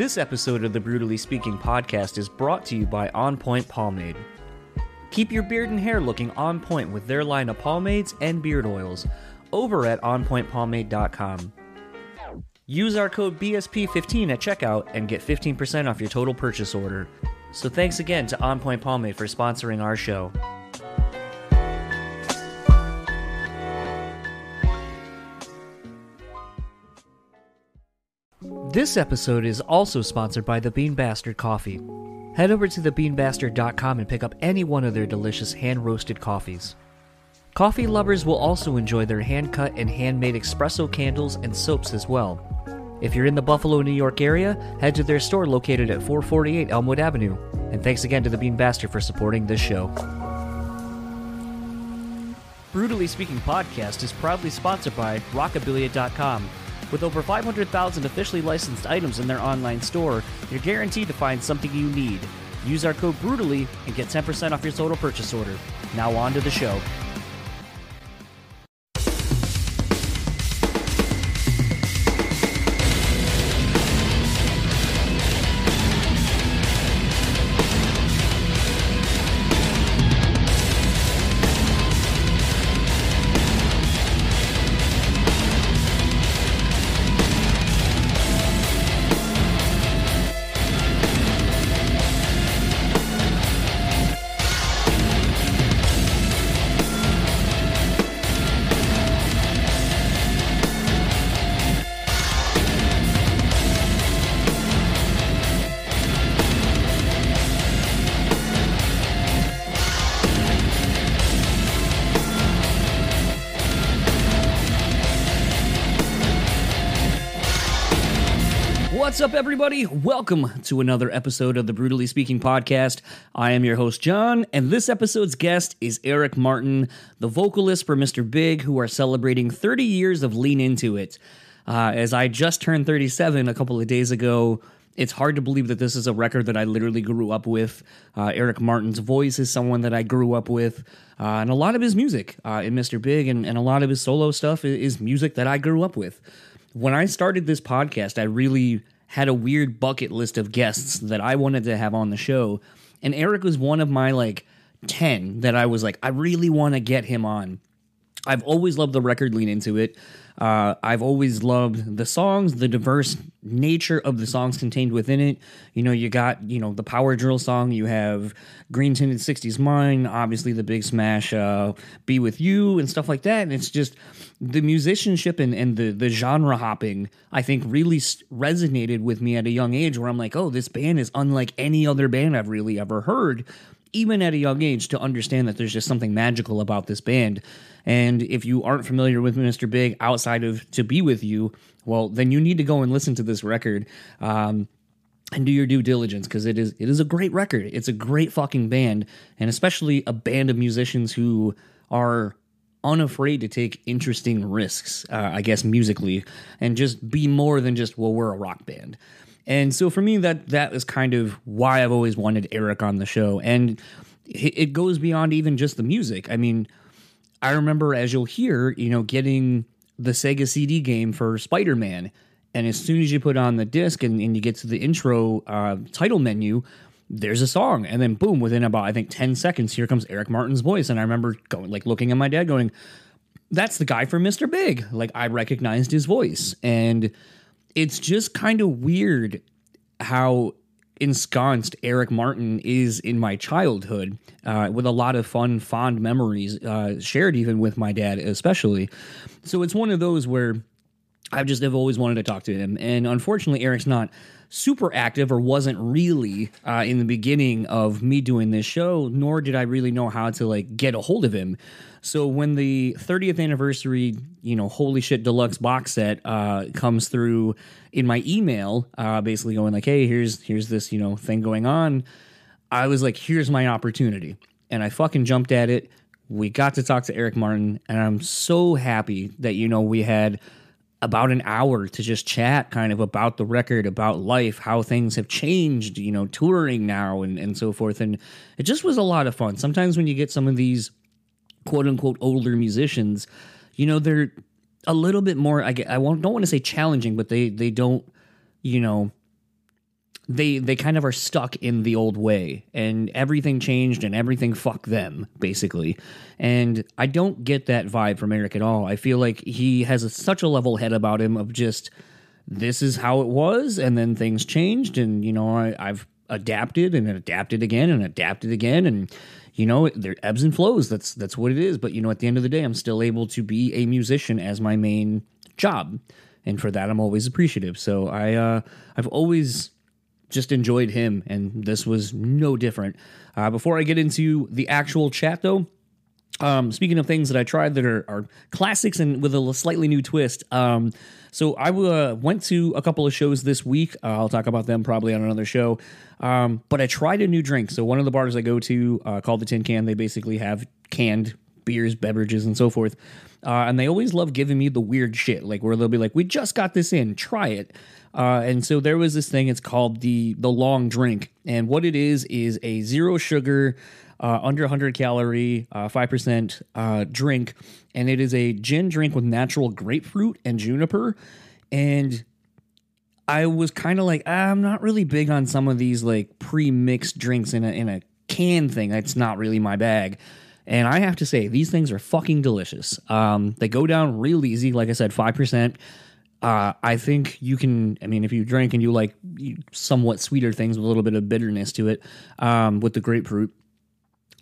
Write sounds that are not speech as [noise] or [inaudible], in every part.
This episode of the Brutally Speaking podcast is brought to you by On Point Pomade. Keep your beard and hair looking on point with their line of pomades and beard oils over at onpointpomade.com. Use our code BSP15 at checkout and get 15% off your total purchase order. So thanks again to On Point Pomade for sponsoring our show. This episode is also sponsored by the Bean Bastard Coffee. Head over to thebeanbastard.com and pick up any one of their delicious hand roasted coffees. Coffee lovers will also enjoy their hand cut and handmade espresso candles and soaps as well. If you're in the Buffalo, New York area, head to their store located at 448 Elmwood Avenue. And thanks again to the Bean Bastard for supporting this show. Brutally Speaking Podcast is proudly sponsored by Rockabilia.com. With over 500,000 officially licensed items in their online store, you're guaranteed to find something you need. Use our code BRUTALLY and get 10% off your total purchase order. Now on to the show. What's up, everybody? Welcome to another episode of the Brutally Speaking Podcast. I am your host, John, and this episode's guest is Eric Martin, the vocalist for Mr. Big, who are celebrating 30 years of Lean Into It. Uh, as I just turned 37 a couple of days ago, it's hard to believe that this is a record that I literally grew up with. Uh, Eric Martin's voice is someone that I grew up with, uh, and a lot of his music uh, in Mr. Big and, and a lot of his solo stuff is, is music that I grew up with. When I started this podcast, I really had a weird bucket list of guests that I wanted to have on the show, and Eric was one of my like 10 that I was like, I really want to get him on. I've always loved the record lean into it. Uh, I've always loved the songs, the diverse nature of the songs contained within it. You know, you got, you know, the power drill song, you have Green Tinted 60s Mind, obviously the big smash, uh, Be With You, and stuff like that. And it's just the musicianship and, and the, the genre hopping, I think, really resonated with me at a young age where I'm like, oh, this band is unlike any other band I've really ever heard even at a young age, to understand that there's just something magical about this band. And if you aren't familiar with Mr. Big outside of To Be With You, well, then you need to go and listen to this record. Um, and do your due diligence because it is it is a great record. It's a great fucking band, and especially a band of musicians who are unafraid to take interesting risks. Uh, I guess musically, and just be more than just well, we're a rock band. And so for me, that that is kind of why I've always wanted Eric on the show, and it goes beyond even just the music. I mean, I remember, as you'll hear, you know, getting the Sega CD game for Spider Man. And as soon as you put on the disc and, and you get to the intro uh, title menu, there's a song. And then, boom, within about, I think, 10 seconds, here comes Eric Martin's voice. And I remember going, like, looking at my dad going, that's the guy from Mr. Big. Like, I recognized his voice. And it's just kind of weird how ensconced Eric Martin is in my childhood, uh, with a lot of fun, fond memories uh, shared even with my dad, especially. So it's one of those where I've just have always wanted to talk to him, and unfortunately, Eric's not super active or wasn't really uh, in the beginning of me doing this show, nor did I really know how to like get a hold of him. So when the 30th anniversary, you know, holy shit deluxe box set uh, comes through in my email, uh, basically going like, hey, here's here's this you know thing going on. I was like, here's my opportunity, and I fucking jumped at it. We got to talk to Eric Martin, and I'm so happy that you know we had about an hour to just chat kind of about the record, about life, how things have changed, you know, touring now and, and so forth. And it just was a lot of fun. Sometimes when you get some of these quote unquote older musicians, you know, they're a little bit more, I, get, I don't want to say challenging, but they, they don't, you know, they they kind of are stuck in the old way and everything changed and everything fuck them basically. And i don't get that vibe from eric at all. I feel like he has a, such a level head about him of just this is how it was and then things changed and you know I, i've adapted and adapted again and adapted again and you know there ebbs and flows that's that's what it is but you know at the end of the day i'm still able to be a musician as my main job and for that i'm always appreciative so i uh i've always just enjoyed him, and this was no different. Uh, before I get into the actual chat, though, um, speaking of things that I tried that are, are classics and with a slightly new twist, um, so I uh, went to a couple of shows this week. Uh, I'll talk about them probably on another show. Um, but I tried a new drink. So one of the bars I go to uh, called the Tin Can, they basically have canned beers, beverages, and so forth. Uh, and they always love giving me the weird shit, like where they'll be like, "We just got this in, try it." Uh, and so there was this thing. It's called the the long drink, and what it is is a zero sugar, uh, under 100 calorie, uh, five uh, percent drink, and it is a gin drink with natural grapefruit and juniper. And I was kind of like, ah, I'm not really big on some of these like pre mixed drinks in a in a can thing. That's not really my bag. And I have to say, these things are fucking delicious. Um, they go down real easy. Like I said, five percent. Uh, I think you can. I mean, if you drink and you like somewhat sweeter things with a little bit of bitterness to it, um, with the grapefruit,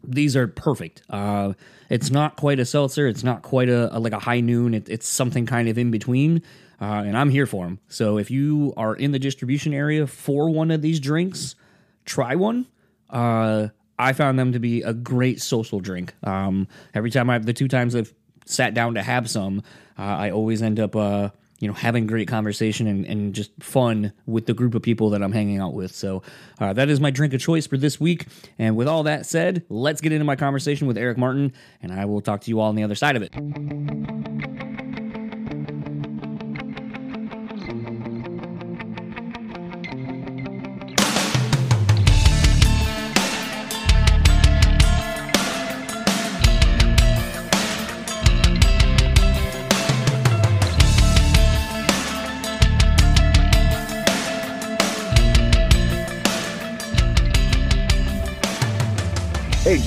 these are perfect. Uh, it's not quite a seltzer. It's not quite a, a like a high noon. It, it's something kind of in between, uh, and I'm here for them. So if you are in the distribution area for one of these drinks, try one. Uh, I found them to be a great social drink. Um, every time I, the two times I've sat down to have some, uh, I always end up uh, you know having great conversation and, and just fun with the group of people that i'm hanging out with. So uh, that is my drink of choice for this week. And with all that said let's get into my conversation with eric martin and i will talk to you all on the other side of it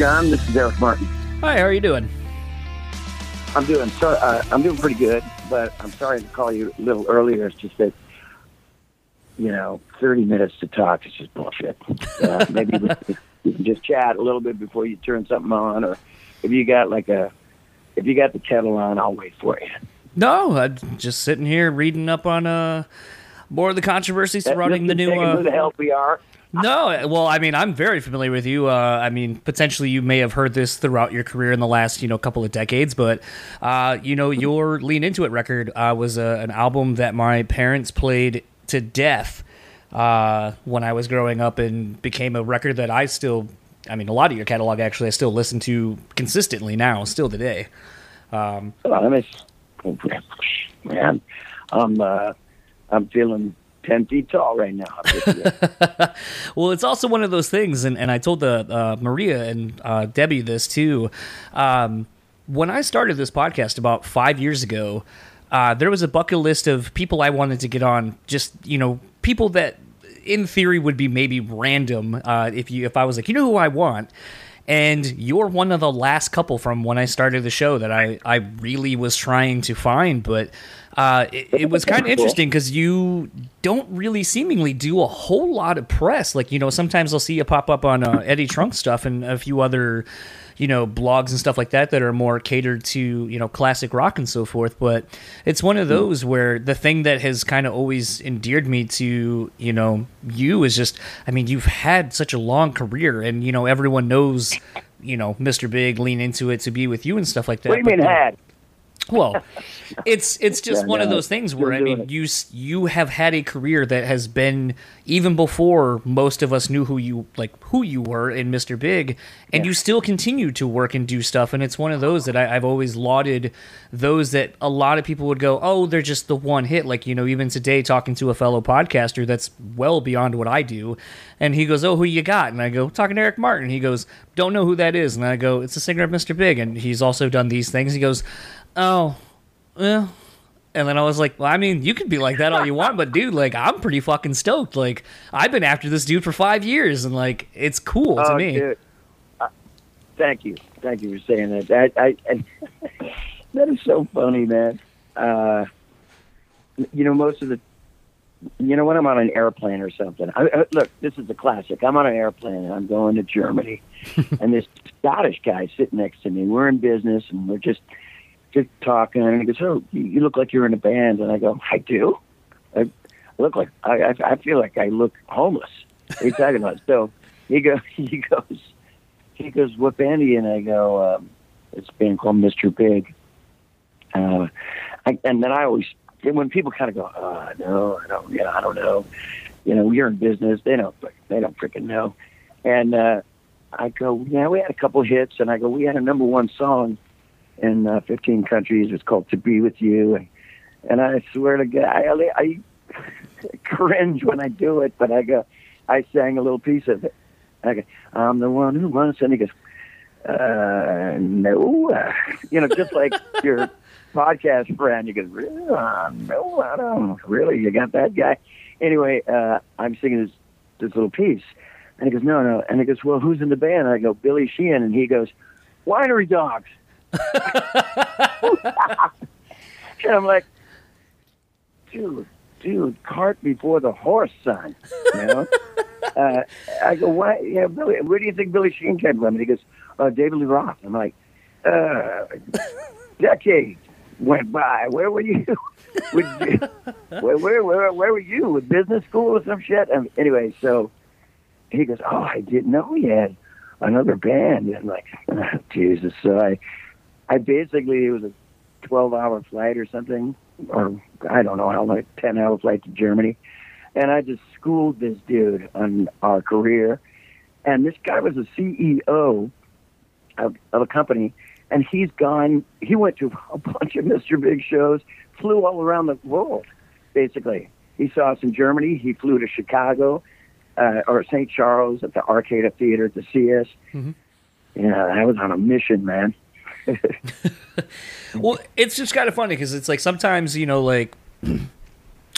John. This is Eric Martin. Hi. How are you doing? I'm doing so. Uh, I'm doing pretty good, but I'm sorry to call you a little earlier. It's just that you know, 30 minutes to talk is just bullshit. Uh, [laughs] maybe we can just chat a little bit before you turn something on, or if you got like a, if you got the kettle on, I'll wait for you. No, I'm just sitting here reading up on uh more of the controversy surrounding the new. Uh, who the hell we are? No, well, I mean, I'm very familiar with you. Uh, I mean, potentially you may have heard this throughout your career in the last, you know, couple of decades, but uh, you know, your "Lean Into It" record uh, was a, an album that my parents played to death uh, when I was growing up, and became a record that I still, I mean, a lot of your catalog actually, I still listen to consistently now, still today. Um, well, I mean, man, I'm uh, I'm feeling 10 feet tall right now. [laughs] well, it's also one of those things, and, and I told the uh, Maria and uh, Debbie this too. Um, when I started this podcast about five years ago, uh, there was a bucket list of people I wanted to get on. Just you know, people that in theory would be maybe random. Uh, if you if I was like, you know who I want. And you're one of the last couple from when I started the show that I, I really was trying to find, but uh, it, it, was kind of interesting because you don't really seemingly do a whole lot of press. Like, you know, sometimes I'll see you pop up on uh, Eddie Trunk stuff and a few other, you know, blogs and stuff like that that are more catered to, you know, classic rock and so forth. But it's one of hmm. those where the thing that has kind of always endeared me to, you know, you is just, I mean, you've had such a long career and, you know, everyone knows, you know, Mr. Big, lean into it to be with you and stuff like that. What do you mean had? Well, it's it's [laughs] just yeah, one no, of those things where I mean, you you have had a career that has been even before most of us knew who you like who you were in Mr. Big, and yeah. you still continue to work and do stuff. And it's one of those that I, have always lauded those that a lot of people would go, oh, they're just the one hit. Like you know, even today talking to a fellow podcaster that's well beyond what I do, and he goes, oh, who you got? And I go, talking to Eric Martin. He goes, don't know who that is, and I go, it's the singer of Mr. Big, and he's also done these things. He goes Oh, well, And then I was like, well, I mean, you could be like that all you want, but dude, like, I'm pretty fucking stoked. Like, I've been after this dude for five years, and like, it's cool to Oh, me. dude. Uh, thank you, thank you for saying that. I, I, and [laughs] that is so funny, man. Uh, you know, most of the, you know, when I'm on an airplane or something. I, I, look, this is a classic. I'm on an airplane and I'm going to Germany, [laughs] and this Scottish guy sitting next to me. We're in business and we're just just talking, and he goes, "Oh, you look like you're in a band," and I go, "I do." I look like I, I, feel like I look homeless. What are you talking about? So he goes, [laughs] he goes, he goes, what band are you in? I go, um, it's a band called Mr. Big. Uh, I, and then I always, when people kind of go, oh, no, I don't, yeah, I don't know. You know, you're in business. They don't, they don't freaking know. And, uh, I go, yeah, we had a couple hits and I go, we had a number one song in uh, 15 countries. It's called To Be With You. And, and I swear to God, I, I [laughs] cringe when I do it, but I go, I sang a little piece of it. I go, I'm the one who wants, and he goes, uh, no, you know, just like [laughs] your podcast friend, you go, really? Uh, no, I don't really. You got that guy. Anyway, uh, I'm singing this this little piece, and he goes, no, no, and he goes, well, who's in the band? And I go, Billy Sheehan, and he goes, Winery Dogs. [laughs] and I'm like, dude, dude, cart before the horse, son. You know? [laughs] uh, I go, why? Yeah, Billy, where do you think Billy Sheehan came from? And he goes, uh, David Lee Roth. I'm like, uh, decades went by. Where were you? [laughs] With, where, where, where, where were you? With business school or some shit? And anyway, so he goes, oh, I didn't know he had another band. And I'm like, oh, Jesus. So I, I basically, it was a 12 hour flight or something, or I don't know how long, 10 hour flight to Germany. And I just schooled this dude on our career. And this guy was a CEO of, of a company, and he's gone, he went to [laughs] a bunch of Mr. Big shows, flew all around the world, basically. He saw us in Germany, he flew to Chicago. Uh, or St. Charles at the Arcada Theater to see us. Mhm. Yeah, I was on a mission, man. [laughs] Well, it's just kind of funny because it's like sometimes you know, like, [clears throat] and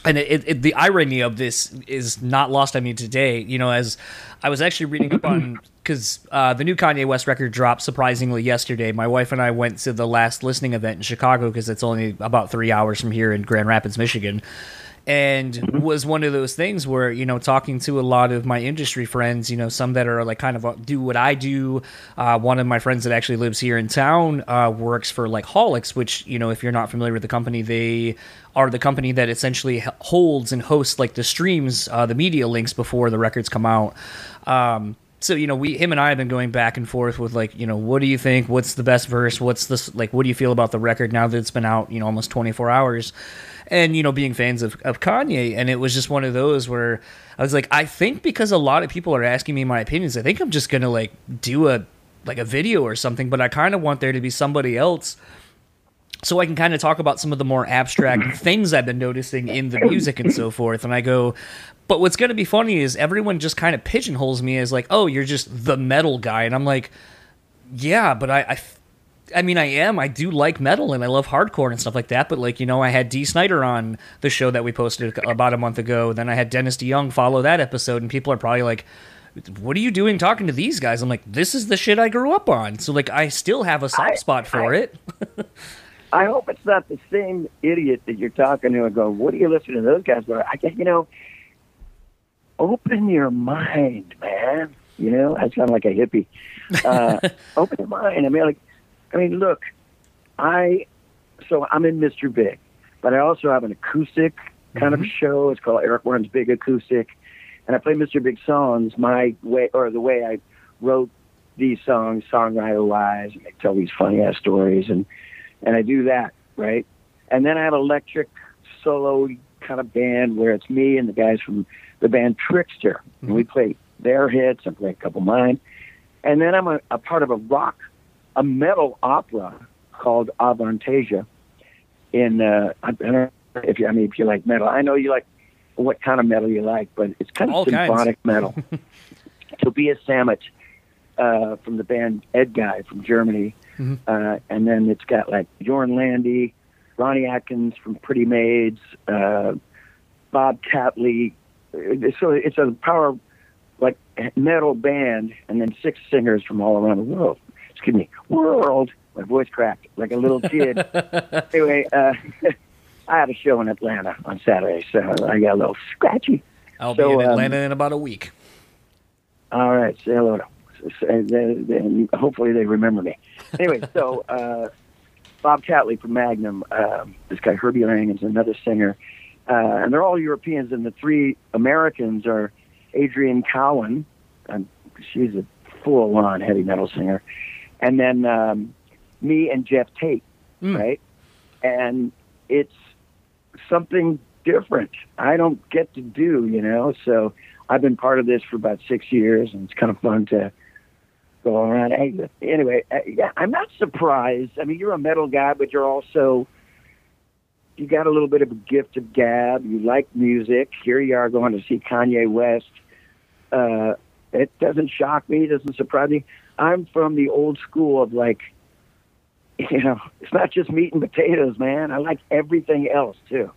it, it, the irony of this is not lost on me today. You know, as I was actually reading up on [clears throat] because uh, the new Kanye West record dropped surprisingly yesterday. My wife and I went to the last listening event in Chicago because it's only about three hours from here in Grand Rapids, Michigan. And was one of those things where you know talking to a lot of my industry friends, you know some that are like kind of uh, do what I do. Uh, one of my friends that actually lives here in town uh, works for like Haulix, which you know if you're not familiar with the company, they are the company that essentially holds and hosts like the streams, uh, the media links before the records come out. Um, so you know, we him and I have been going back and forth with like, you know, what do you think? What's the best verse? What's this like? What do you feel about the record now that it's been out? You know, almost 24 hours, and you know, being fans of of Kanye, and it was just one of those where I was like, I think because a lot of people are asking me my opinions, I think I'm just gonna like do a like a video or something, but I kind of want there to be somebody else so I can kind of talk about some of the more abstract [clears throat] things I've been noticing in the music and so forth. And I go, but what's going to be funny is everyone just kind of pigeonholes me as like, oh, you're just the metal guy, and I'm like, yeah, but I, I, I mean, I am. I do like metal and I love hardcore and stuff like that. But like, you know, I had Dee Snider on the show that we posted about a month ago. Then I had Dennis DeYoung follow that episode, and people are probably like. What are you doing talking to these guys? I'm like, this is the shit I grew up on. So like, I still have a soft I- spot for I- it. [laughs] I hope it's not the same idiot that you're talking to and go, what are you listening to those guys? But I you know, open your mind, man. You know, I sound like a hippie. Uh, [laughs] open your mind. I mean, like, I mean, look, I, so I'm in Mr. Big, but I also have an acoustic kind of Mm-hmm. show. It's called Eric Warren's Big Acoustic. And I play Mr. Big songs my way, or the way I wrote these songs, songwriter wise, and I tell these funny ass stories. And, and I do that, right? And then I have electric solo kind of band where it's me and the guys from the band Trickster, and we play their hits and play a couple mine. And then I'm a, a part of a rock, a metal opera called Avantasia. In uh, I, don't know if you, I mean, if you like metal, I know you like what kind of metal you like, but it's kind of All kinds. symphonic metal. [laughs] Tobias Sammet uh, from the band Edguy from Germany, Mhm. uh, and then it's got like Jorn Lande, Ronnie Atkins from Pretty Maids, uh, Bob Catley. So it's a power like metal band, and then six singers from all around the world. Excuse me, world. My voice cracked like a little kid. [laughs] anyway, uh, [laughs] I had a show in Atlanta on Saturday, so I got a little scratchy. I'll So, be in um, Atlanta in about a week. All right, say hello to and then hopefully they remember me. Anyway, [laughs] so uh, Bob Catley from Magnum, um, this guy Herbie Lang is another singer, uh, and they're all Europeans, and the three Americans are Adrienne Cowan, um, she's a full-on heavy metal singer, and then um, me and Geoff Tate, Mm. right? And it's something different. I don't get to do, you know. So I've been part of this for about six years, and it's kind of fun to go around. Hey, anyway, uh, yeah, I'm not surprised. I mean, you're a metal guy, but you're also you got a little bit of a gift of gab. You like music. Here you are going to see Kanye West. Uh, it doesn't shock me. It doesn't surprise me. I'm from the old school of like, [laughs] you know, it's not just meat and potatoes, man. I like everything else too.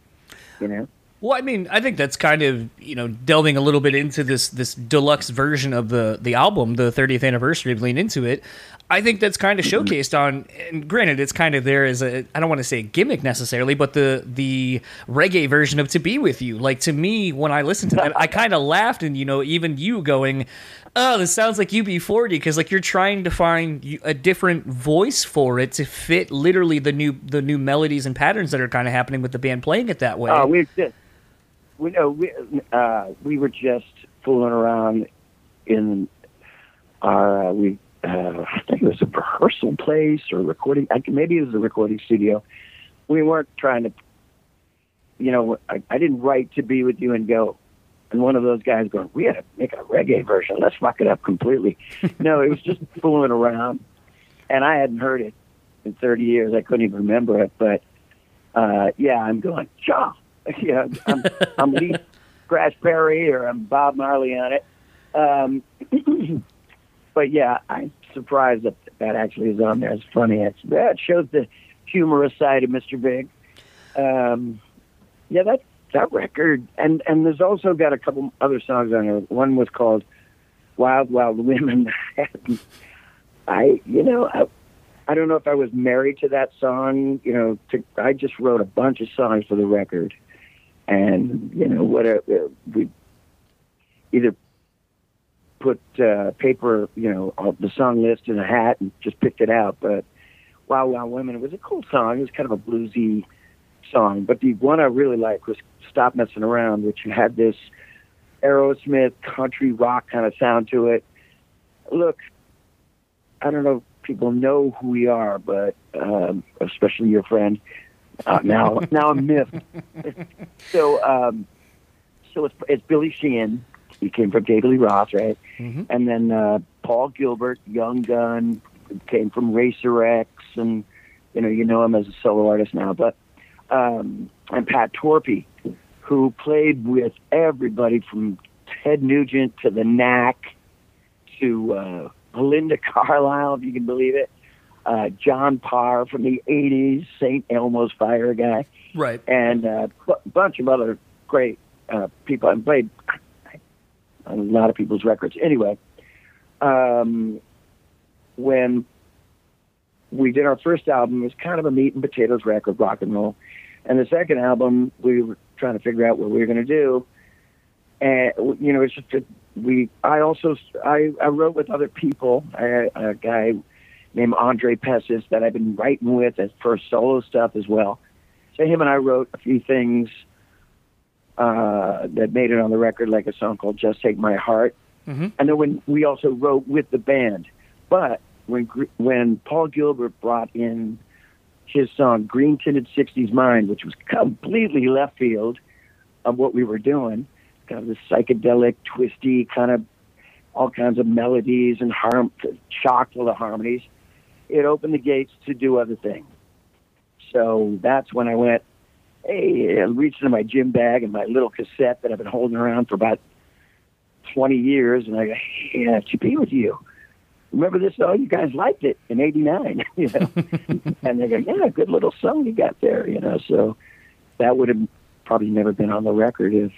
You know. Well, I mean, I think that's kind of you know delving a little bit into this this deluxe version of the the album, the 30th anniversary of Lean Into It. I think that's kind of mm-hmm. showcased on, and granted, it's kind of there as a I don't want to say a gimmick necessarily, but the the reggae version of "To Be With You." Like to me, when I listened to that, [laughs] I kind of laughed, and you know, even you going, "Oh, this sounds like UB40," because like you're trying to find a different voice for it to fit literally the new the new melodies and patterns that are kind of happening with the band playing it that way. Oh, we just we know we uh, we were just fooling around in our uh, we uh, I think it was a rehearsal place or recording. Maybe it was a recording studio. We weren't trying to, you know, I, I didn't write to be with you and go. And one of those guys going, we to make a reggae version. Let's fuck it up completely. [laughs] no, it was just fooling around, and I hadn't heard it in 30 years. I couldn't even remember it, but uh, yeah, I'm going, Shaw. [laughs] yeah, I'm, I'm Lee [laughs] Scratch Perry or I'm Bob Marley on it. Um, [clears throat] but yeah, I'm surprised that that actually is on there. It's funny. It's, that shows the humorous side of Mr. Big. Um, yeah, that that record, and and there's also got a couple other songs on there. One was called Wild Wild Women. [laughs] I, you know, I, I don't know if I was married to that song. You know, to, I just wrote a bunch of songs for the record, and you know, whatever we either put uh, paper, you know, the song list in a hat and just picked it out. But Wild Wild Women, it was a cool song. It was kind of a bluesy song. But the one I really liked was Stop Messing Around, which had this Aerosmith country rock kind of sound to it. Look, I don't know if people know who we are, but um, especially your friend. Uh, now, [laughs] now I'm miffed. so, um, so it's, it's Billy Sheehan. He came from David Lee Roth, right? Mhm. And then uh, Paul Gilbert, Young Gun, came from Racer X, and you know, you know him as a solo artist now. But um, and Pat Torpey, who played with everybody from Ted Nugent to the Knack to uh, Belinda [laughs] Carlisle, if you can believe it. Uh, John Parr from the '80s, St. Elmo's Fire guy Right. and a b- bunch of other great uh, people. I played on a lot of people's records. Anyway, um, when we did our first album, it was kind of a meat and potatoes record, rock and roll. And the second album, we were trying to figure out what we were going to do. And you know, it's just that we. I also I, I wrote with other people. I, a guy named Andre Pessis that I've been writing with as for solo stuff as well. So him and I wrote a few things uh, that made it on the record, like a song called "Just Take My Heart," Mhm. and then when we also wrote with the band. But when when Paul Gilbert brought in his song "Green Tinted '60s Mind," which was completely left field of what we were doing, kind of this psychedelic, twisty kind of all kinds of melodies and harm, chock full of harmonies. It opened the gates to do other things. So that's when I went, hey, I reached into my gym bag and my little cassette that I've been holding around for about 20 years, and I go, have to be with you. Remember this song? You guys liked it in '89, [laughs] you know. [laughs] and they go, yeah, good little song you got there, you know. So that would have probably never been on the record if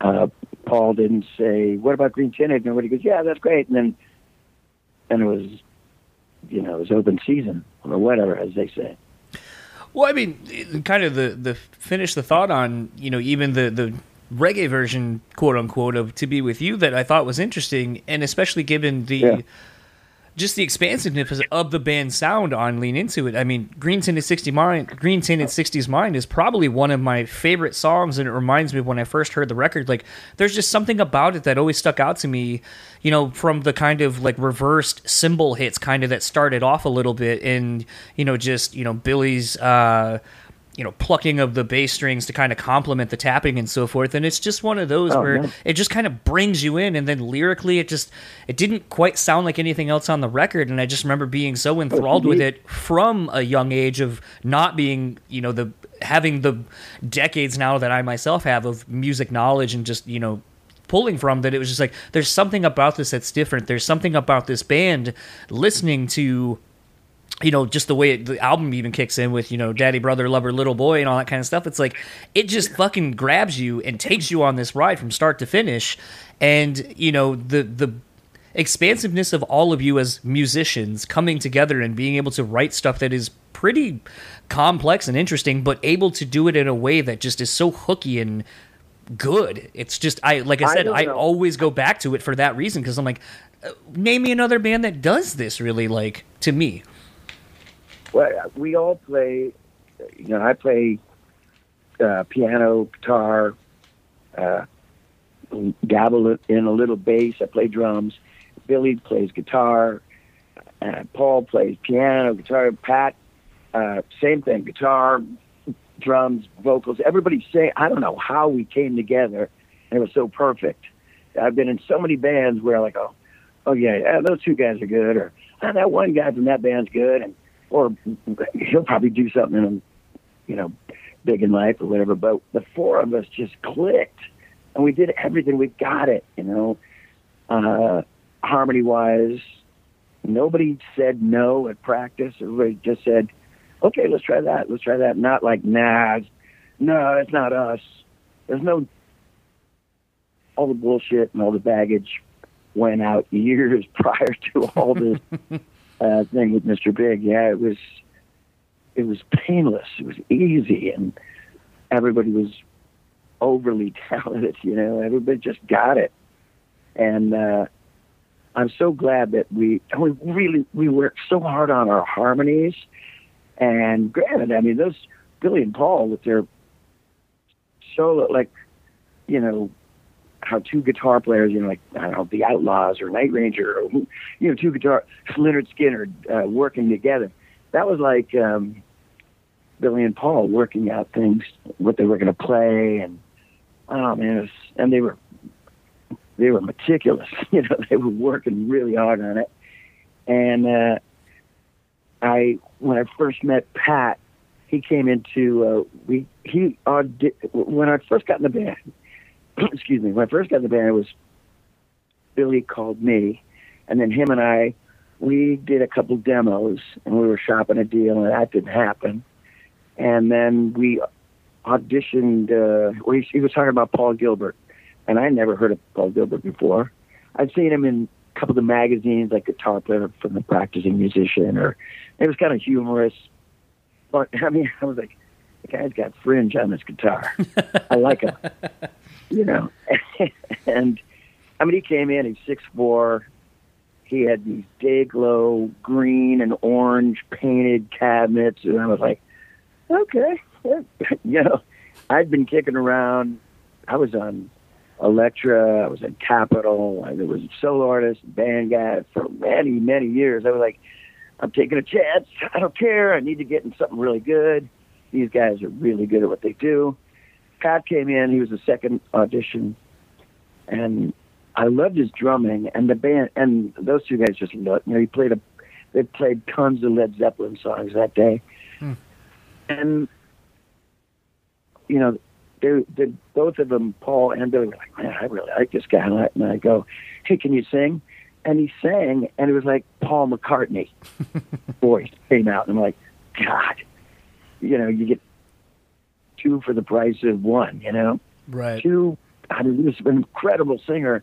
uh, Paul didn't say, "What about Green Tinted?" And everybody goes, "Yeah, that's great." And then, and it was, you know, it was open season or whatever, as they say. Well, I mean, kind of the the finish the thought on you know even the the reggae version, quote unquote, of "To Be With You" that I thought was interesting, and especially given the. Yeah. Just the expansiveness of the band's sound on Lean Into It. I mean, Green Tinted 60 Mind, Green Tinted 60s Mind is probably one of my favorite songs, and it reminds me when I first heard the record. Like, there's just something about it that always stuck out to me, you know, from the kind of like reversed cymbal hits kind of that started off a little bit, and, you know, just, you know, Billy's, uh, you know plucking of the bass strings to kind of complement the tapping and so forth and it's just one of those oh, where it just kind of brings you in and then lyrically it just it didn't quite sound like anything else on the record and i just remember being so oh, enthralled with it from a young age of not being you know the having the decades now that i myself have of music knowledge and just you know pulling from that it was just like there's something about this that's different. There's something about this band listening to you know, just the way it, the album even kicks in with, you know, daddy, brother, lover, little boy, and all that kind of stuff. It's like, it just fucking grabs you and takes you on this ride from start to finish. And, you know, the, the, expansiveness of all of you as musicians coming together and being able to write stuff that is pretty complex and interesting, but able to do it in a way that just is so hooky and good. It's just I like I said, I, I always go back to it for that reason because I'm like, uh, name me another band that does this really like to me. Well, we all play. You know, I play uh, piano, guitar, uh, dabble in a little bass. I play drums. Billy plays guitar. Uh, Paul plays piano, guitar. Pat, uh, same thing, guitar, drums, vocals. Everybody say, I don't know how we came together, and it was so perfect. I've been in so many bands where like, oh, oh yeah, yeah those two guys are good, or oh, that one guy from that band's good, and or he'll probably do something, in, you know, big in life or whatever. But the four of us just clicked, and we did everything. We got it, you know, uh, harmony wise. Nobody said no at practice. Everybody just said, "Okay, let's try that. Let's try that." Not like, "Nah, no, it's not us." There's no all the bullshit and all the baggage went out years [laughs] prior to all this [laughs] uh, thing with Mr. Big, yeah, it was it was painless. It was easy, and everybody was overly [laughs] talented. You know, everybody just got it, and uh, I'm so glad that we we really we worked so hard on our harmonies. And granted, I mean those Billy and Paul with their solo, like you know, how two guitar players, you know, like I don't know, the Outlaws or Night Ranger, or you know, two guitar Lynyrd Skynyrd uh, working together. That was like um, Billy and Paul working out things, what they were going to play, and oh man, was, and they were they were meticulous. [laughs] You know, they were working really hard on it. And uh, I, when I first met Pat, he came into uh, we he when I first got in the band [clears throat] excuse me, when I first got in the band, it was Billy called me, and then him and I, we did a couple demos, and we were shopping a deal, and that didn't happen. And then we auditioned. Uh, well, he, he was talking about Paul Gilbert, and I never heard of Paul Gilbert before. I'd seen him in a couple of the magazines, like Guitar Player from the Practicing Musician, or it was kind of humorous. But [laughs] I mean, I was like, the guy's got fringe on his guitar. [laughs] I like him. You know. [laughs] and I mean, he came in. He's six four. He had these day glow green and orange painted cabinets, and I was like, okay, [laughs] you know. I'd been kicking around. I was on Elektra. I was in Capitol. I was a solo artist, band guy for many, many years. I was like, I'm taking a chance. I don't care. I need to get in something really good. These guys are really good at what they do. Pat came in. He was the second audition, and I loved his drumming and the band. And those two guys just loved. You know, he played a. They played tons of Led Zeppelin songs that day, hmm. and you know, they, they both of them, Paul and Billy, were like, "Man, I really like this guy." And I go, "Hey, can you sing?" and he sang, and it was like Paul McCartney [laughs] voice came out, and I'm like, God, you know, you get two for the price of one, you know, Right. two. I mean, he was an incredible singer,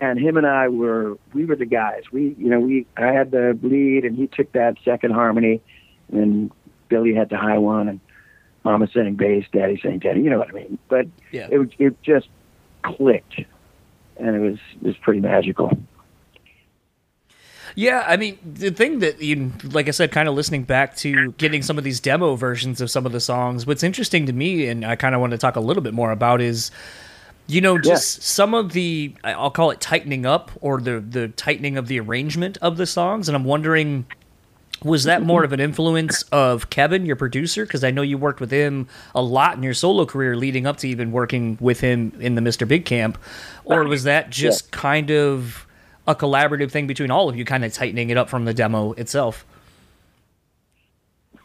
and him and I were we were the guys. We, you know, we I had the lead, and he took that second harmony, and Billy had the high one, and Mama sang bass, Daddy sang tenor. You know what I mean? But Yeah. it it just clicked, and it was it was pretty magical. Yeah, I mean, the thing that you, like I said, kind of listening back to getting some of these demo versions of some of the songs. What's interesting to me, and I kind of want to talk a little bit more about, is you know just some of the I'll call it tightening up or the the tightening of the arrangement of the songs, and I'm wondering. Was that more of an influence of Kevin, your producer? Because I know you worked with him a lot in your solo career, leading up to even working with him in the Mr. Big Camp, or was that just kind of a collaborative thing between all of you, kind of tightening it up from the demo itself?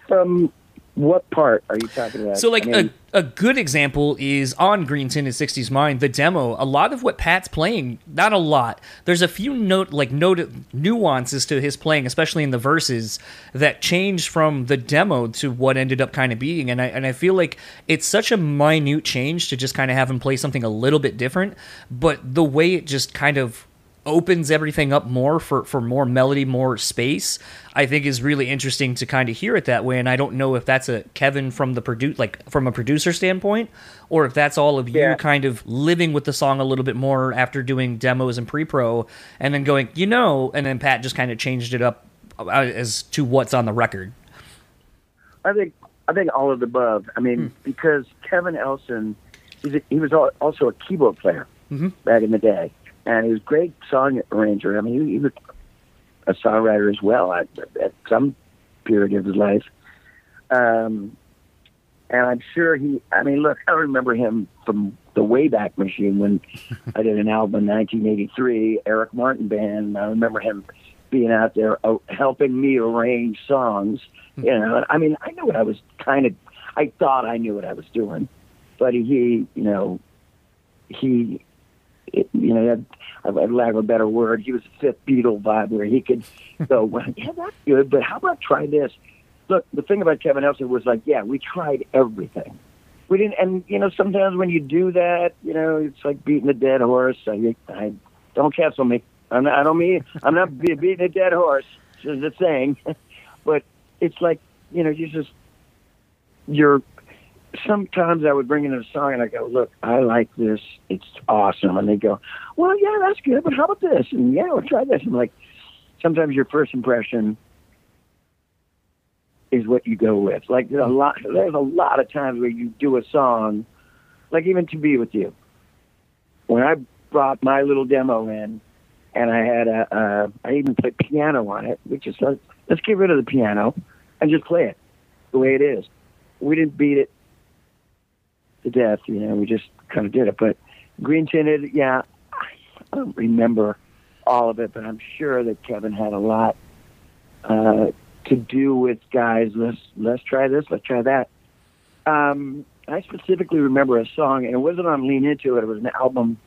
From what part are you talking about? So, like I mean, a, a good example is on Green Tinted '60s Mind, the demo. A lot of what Pat's playing, not a lot. There's a few note like note nuances to his playing, especially in the verses, that changed from the demo to what ended up kind of being. And I and I feel like it's such a minute change to just kind of have him play something a little bit different, but the way it just kind of opens everything up more for, for more melody, more space, I think is really interesting to kind of hear it that way. And I don't know if that's a Kevin from the produce like from a producer standpoint, or if that's all of you Yeah. kind of living with the song a little bit more after doing demos and pre-pro, and then going, you know, and then Pat just kind of changed it up uh, as to what's on the record. I think I think all of the above. I mean, because Kevin Elson, a, he was also a keyboard player Mhm. back in the day, and he was a great song arranger. I mean, he, he was a songwriter as well at, at some period of his life. Um, and I'm sure he. I mean, look, I remember him from the Wayback Machine when [laughs] I did an album in 1983, Eric Martin Band. And I remember him being out there uh, helping me arrange songs. You know, I mean, I knew what I was kind of. I thought I knew what I was doing, but he, you know, he, it, you know, had, I lack of a better word, he was a fifth Beatle vibe where he could [laughs] go, well, yeah, that's good, but how about try this? Look, the thing about Kevin Elson was like, yeah, we tried everything. We didn't, and you know, sometimes when you do that, you know, it's like beating a dead horse. I, I don't cancel me. I'm not, I don't mean I'm not be- beating a dead horse. Just a saying, but it's like you know, you just you're. Sometimes I would bring in a song and I go, "Look, I like this. It's awesome." And they go, "Well, yeah, that's good, but how about this?" And yeah, we'll try this. I'm like, sometimes your first impression is what you go with. Like there's a lot, there's a lot of times where you do a song, like even "To Be with You." When I brought my little demo in, and I had a, uh, I even put piano on it, which is like, let's get rid of the piano and just play it the way it is. We didn't beat it to death, you know. We just kind of did it. But green tinted, yeah, I don't remember all of it, but I'm sure that Kevin had a lot uh, to do with guys. Let's let's try this. Let's try that. Um, I specifically remember a song, and it wasn't on Lean Into It. It was an album.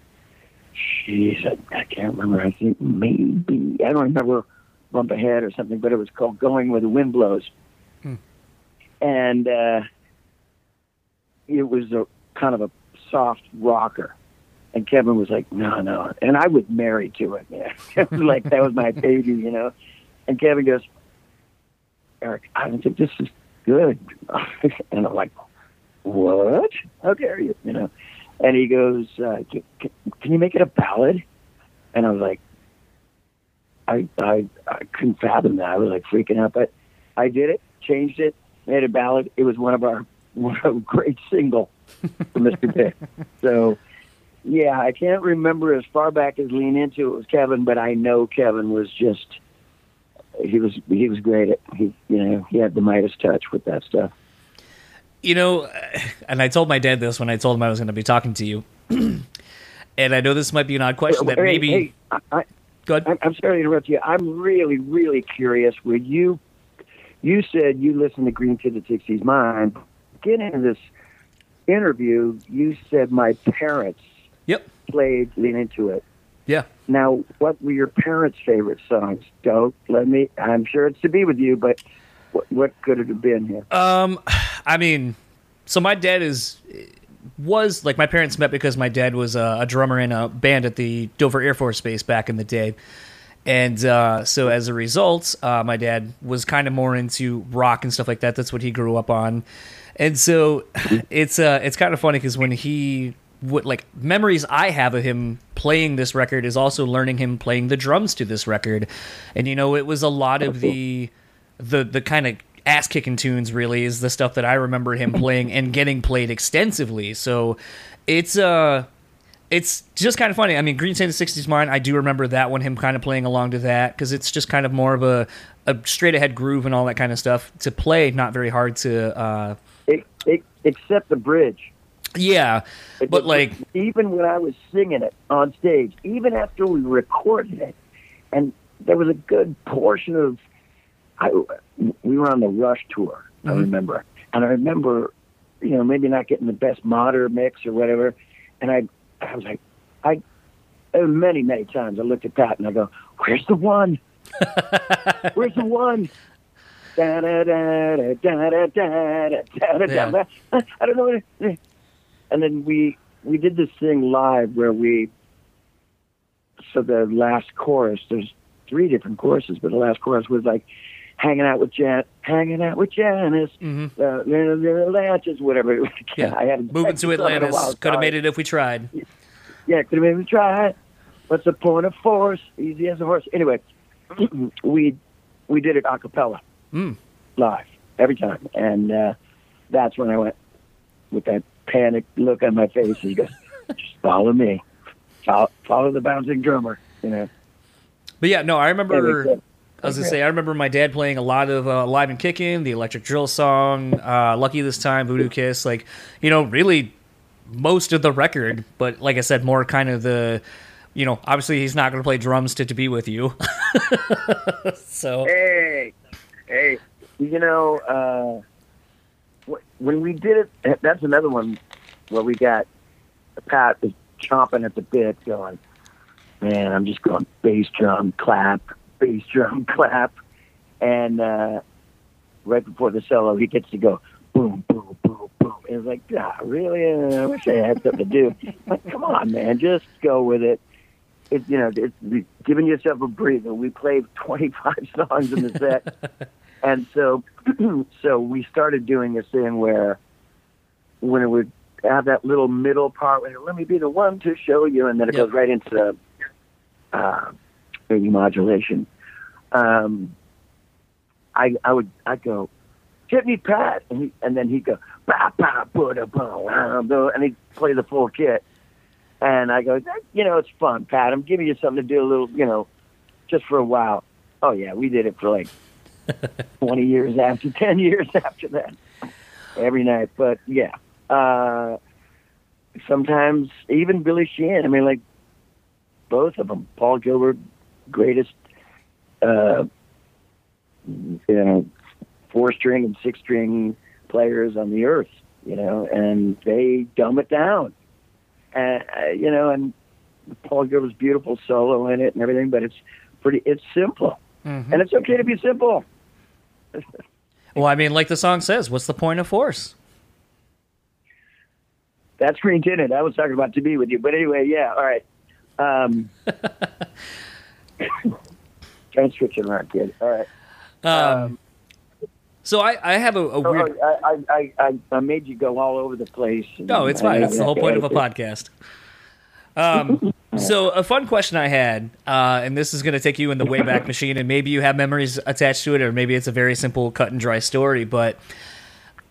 Jeez, I, I can't remember. I think maybe I don't remember Bump Ahead or something, but it was called "Going Where the Wind Blows," Hmm. and uh, it was a kind of a soft rocker. And Kevin was like, "No, no," and I was married to it. Man, [laughs] like that was my baby, you know. And Kevin goes, "Eric, I don't think this is good," [laughs] and I'm like, "What? How dare you?" You know. And he goes, uh, can, can, "Can you make it a ballad?" And I was like, I, I I couldn't fathom that. I was like freaking out, but I did it, changed it, made a ballad. It was one of our of a [laughs] great single for Mr. Big. So yeah, I can't remember as far back as Lean Into it was Kevin, but I know Kevin was just he was he was great at he you know he had the Midas touch with that stuff. You know, and I told my dad this when I told him I was going to be talking to you. [clears throat] and I know this might be an odd question that Hey, maybe. hey, I, I, Good. I'm, sorry to interrupt you. I'm really, really curious. Where you, you said you listened to Green Tinted '60s Mind. Getting into this interview, you said my parents Yep. played Lean Into It. Yeah. Now, what were your parents' favorite songs? Don't let me. I'm sure it's to be with you, but what, what could it have been here? Um, I mean, so my dad is was like my parents met because my dad was a, a drummer in a band at the Dover Air Force Base back in the day. And uh, so as a result, uh, my dad was kind of more into rock and stuff like that. That's what he grew up on. And so [laughs] it's uh, it's kind of funny because when he what like memories I have of him playing this record is also learning him playing the drums to this record, and you know it was a lot of the the the kind of ass kicking tunes really is the stuff that I remember him playing and getting played extensively. So it's uh it's just kind of funny. I mean, Green of the 60s Mine, I do remember that one, him kind of playing along to that, because it's just kind of more of a, a straight ahead groove and all that kind of stuff to play, not very hard to. Uh, it, it, except the bridge. Yeah, It but like, even when I was singing it on stage, even after we recorded it, and there was a good portion of, I, we were on the Rush tour. I Mhm. remember, and I remember, you know, maybe not getting the best modern mix or whatever, and I, I was like, I, many, many times I looked at Pat and I go, "Where's the one? [laughs] Where's the one?" Da da da da da da da da da da. I don't know. What and then we we did this thing live where we so the last chorus there's three different choruses but the last chorus was like hanging out with Jan hanging out with Janice mhm. uh, little whatever Yeah. [laughs] I had moving to Atlantis could have made it if we tried. yeah could have made me try what's the point of force easy as a horse anyway [clears throat] we we did it a cappella Mm. live every time and uh, that's when I went with that panic look on my face. He goes, [laughs] "Just follow me, follow, follow the bouncing drummer." You know. But yeah, no, I remember. did. I was gonna say, I remember my dad playing a lot of uh, Live and Kicking," the Electric Drill song, uh, Lucky This Time, Voodoo Kiss, like you know, really most of the record. But like I said, more kind of the, you know, obviously he's not gonna play drums to "To Be With You," [laughs] so Hey, hey, you know, uh, when we did it, that's another one where we got Pat was chomping at the bit, going, "Man, I'm just going bass drum clap, bass drum [laughs] clap," and uh, right before the solo, he gets to go boom, boom, boom, boom. And it's like, ah, really? Uh, I wish I had something to do. [laughs] like, come on, man, just go with it. It, you know, it's giving yourself a breather. We played 25 [laughs] songs in the set, and so, [clears throat] so we started doing this thing where, when it would have that little middle part, where let me be the one to show you, and then it Yep. goes right into the uh, maybe modulation. Um, I I would I go, hit me, Pat, and he, and then he'd go, ba ba ba, ba," and he'd play the full kit, and I go, you know, it's fun, Pat. I'm giving you something to do a little, you know, just for a while. Oh yeah, we did it for like [laughs] 20 years after, 10 years after that, every night. But yeah, uh, sometimes even Billy Sheehan. I mean, like both of them. Paul Gilbert, greatest, uh, you know, four string and six string players on the earth. You know, and they dumb it down. And uh, you know, and Paul Gilbert's beautiful solo in it and everything, but it's pretty. It's simple, Mhm. and it's okay to be simple. Well, I mean, like the song says, what's the point of force? That's Green Tinted. I was talking about to be with you, but anyway, yeah. All right. Um, [laughs] trying to switch it around, kid. All right. Um, so I, I have a, a Oh, weird. I, I, I, I, I made you go all over the place. No, it's fine. That's the whole point of a [laughs] podcast. Um, so a fun question I had, uh, and this is going to take you in the Wayback [laughs] Machine, and maybe you have memories attached to it, or maybe it's a very simple cut and dry story. But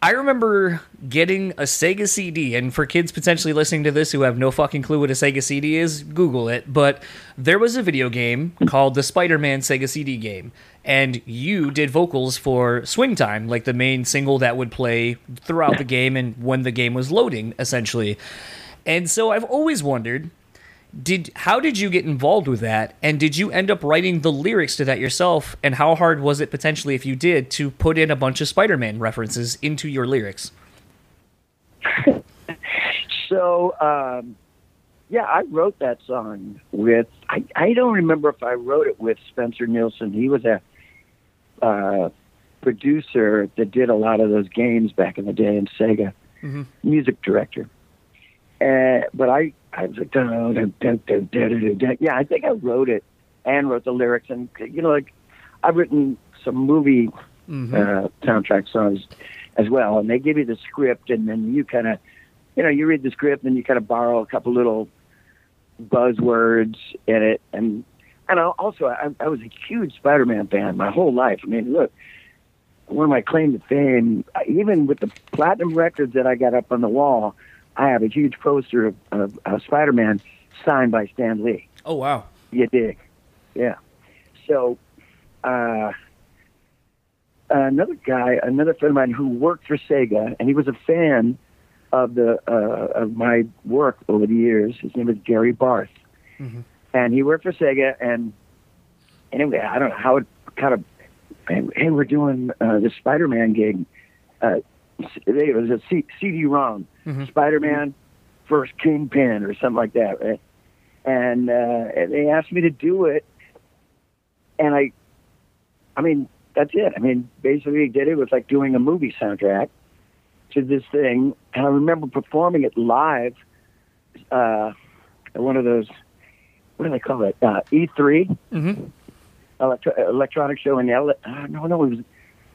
I remember getting a Sega CD, and for kids potentially listening to this who have no fucking clue what a Sega CD is, Google it. But there was a video game called the Spider-Man Sega CD game, and you did vocals for Swing Time, like the main single that would play throughout the game and when the game was loading, essentially. And so I've always wondered did how did you get involved with that and did you end up writing the lyrics to that yourself and how hard was it potentially if you did to put in a bunch of Spider-Man references into your lyrics? [laughs] So, um, yeah, I wrote that song with. I I don't remember if I wrote it with Spencer Nilsen. He was a uh, producer that did a lot of those games back in the day in Sega, Mhm. music director. Uh, but I I was like, dun, dun, dun, dun, dun, dun, yeah, I think I wrote it and wrote the lyrics, and you know, like I've written some movie Mhm. uh, soundtrack songs as well. And they give you the script, and then you kind of, you know, you read the script, and you kind of borrow a couple little buzzwords in it. And and I- also, I, I was a huge Spider-Man fan my whole life. I mean, look, one of my claim to fame, even with the platinum records that I got up on the wall, I have a huge poster of, of, of Spider-Man signed by Stan Lee. Oh wow. You dig? Yeah. So, uh, another guy, another friend of mine who worked for Sega, and he was a fan of the uh, of my work over the years. His name is Gary Barth, Mhm. and he worked for Sega. And anyway, I don't know how it kind of. Hey, we're doing uh, the Spider-Man gig. Uh, it was a C- CD-ROM, Mhm. Spider-Man, versus Kingpin, or something like that, right? and uh, they asked me to do it, and I, I mean, that's it. I mean, basically, did it. Was like doing a movie soundtrack to this thing, and I remember performing it live uh, at one of those. What do they call it? Uh, E3 Mhm. electro- electronic show in L. Uh, no, no, it was.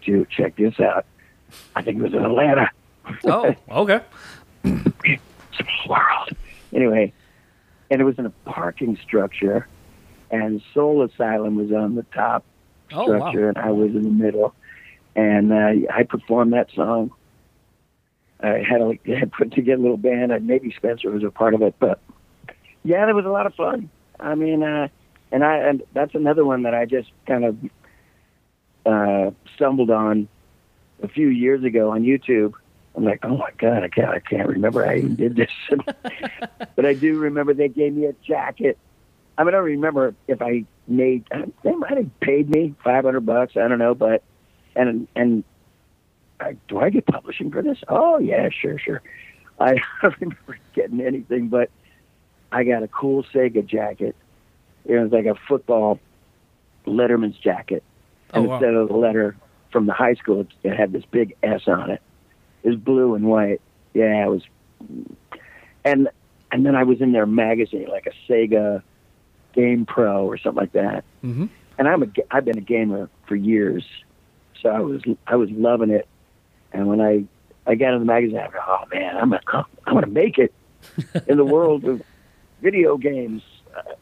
Dude, check this out. I think it was in Atlanta. Oh, okay. [clears throat] small world. Anyway, and it was in a parking structure, and Soul Asylum was on the top Oh wow. structure, and I was in the middle, and uh, I performed that song. I had a, had put together a little band, and maybe Spencer was a part of it, but yeah, it was a lot of fun. I mean, uh, and I and that's another one that I just kind of uh, stumbled on a few years ago on YouTube. I'm like, oh my god, I can't, I can't remember I even did this, [laughs] but I do remember they gave me a jacket. I mean, I don't remember if I made. They might have paid me 500 bucks. I don't know, but and and I, do I get publishing for this? Oh yeah, sure, sure. [laughs] I don't remember getting anything, but I got a cool Sega jacket. It was like a football letterman's jacket, Oh, wow. instead of the letter from the high school, it- it had this big S on it. It was blue and white. Yeah, it was. And and then I was in their magazine, like a Sega Game Pro or something like that. hmm And I'm a I've been a gamer for years, so I was I was loving it. And when I I got in the magazine, I go, oh man, I'm a, I'm gonna make it in the world of [laughs] video games. Uh,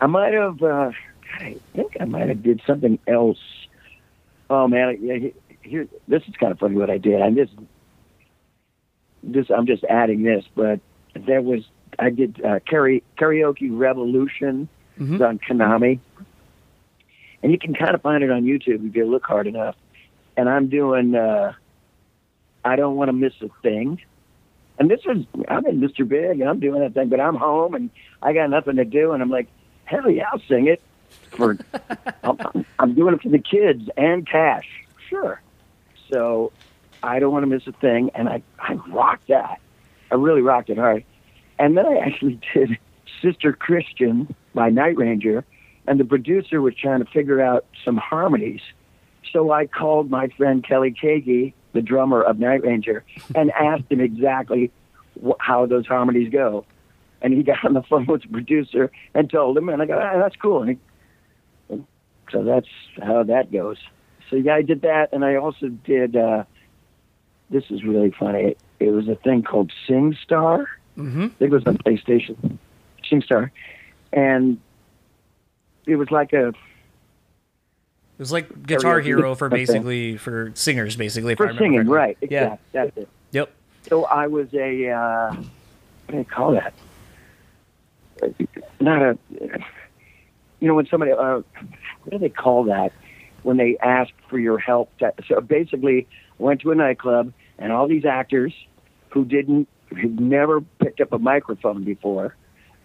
I might have. Uh, I think I might have did something else. Oh man, I- here this is kind of funny what I did. I'm just this I'm just adding this, but there was I did uh, karaoke karaoke revolution Mhm. On Konami, and you can kind of find it on YouTube if you look hard enough. And I'm doing uh, I don't want to miss a thing. And this is I'm in Mr. Big and I'm doing that thing, but I'm home and I got nothing to do, and I'm like, hell yeah, I'll sing it for. I'm, I'm doing it for the kids and cash, sure. So I don't want to miss a thing, and I I rocked that. I really rocked it hard. And then I actually [laughs] did Sister Christian by Night Ranger, and the producer was trying to figure out some harmonies. So I called my friend Kelly Keagy, the drummer of Night Ranger, [laughs] and asked him exactly wh- how those harmonies go. And he got on the phone with the producer and told him, and I go, ah, that's cool. And, he, so that's how that goes. So yeah, I did that, and I also did. uh This is really funny. It was a thing called SingStar. hmm I think it was on PlayStation, SingStar, and it was like a It was like Guitar. Hero for basically for singers, basically. For singing, correctly. right? Yeah. That's it. Yep. So I was a uh, what do you call that? Not a you know when somebody uh, what do they call that when they ask for your help? To, so basically, went to a nightclub and all these actors who didn't who'd never picked up a microphone before,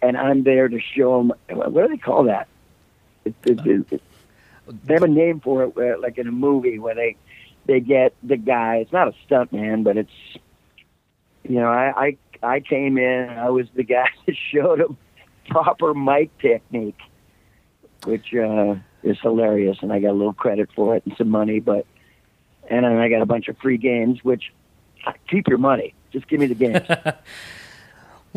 and I'm there to show them. What do they call that? It, it, it, they have a name for it, where, like in a movie where they they get the guy. It's not a stunt man, but it's you know I I, I came in. I was the guy [laughs] that showed him proper mic technique, which uh, is hilarious, and I got a little credit for it and some money. But and then I got a bunch of free games, which keep your money. Just give me the games. [laughs]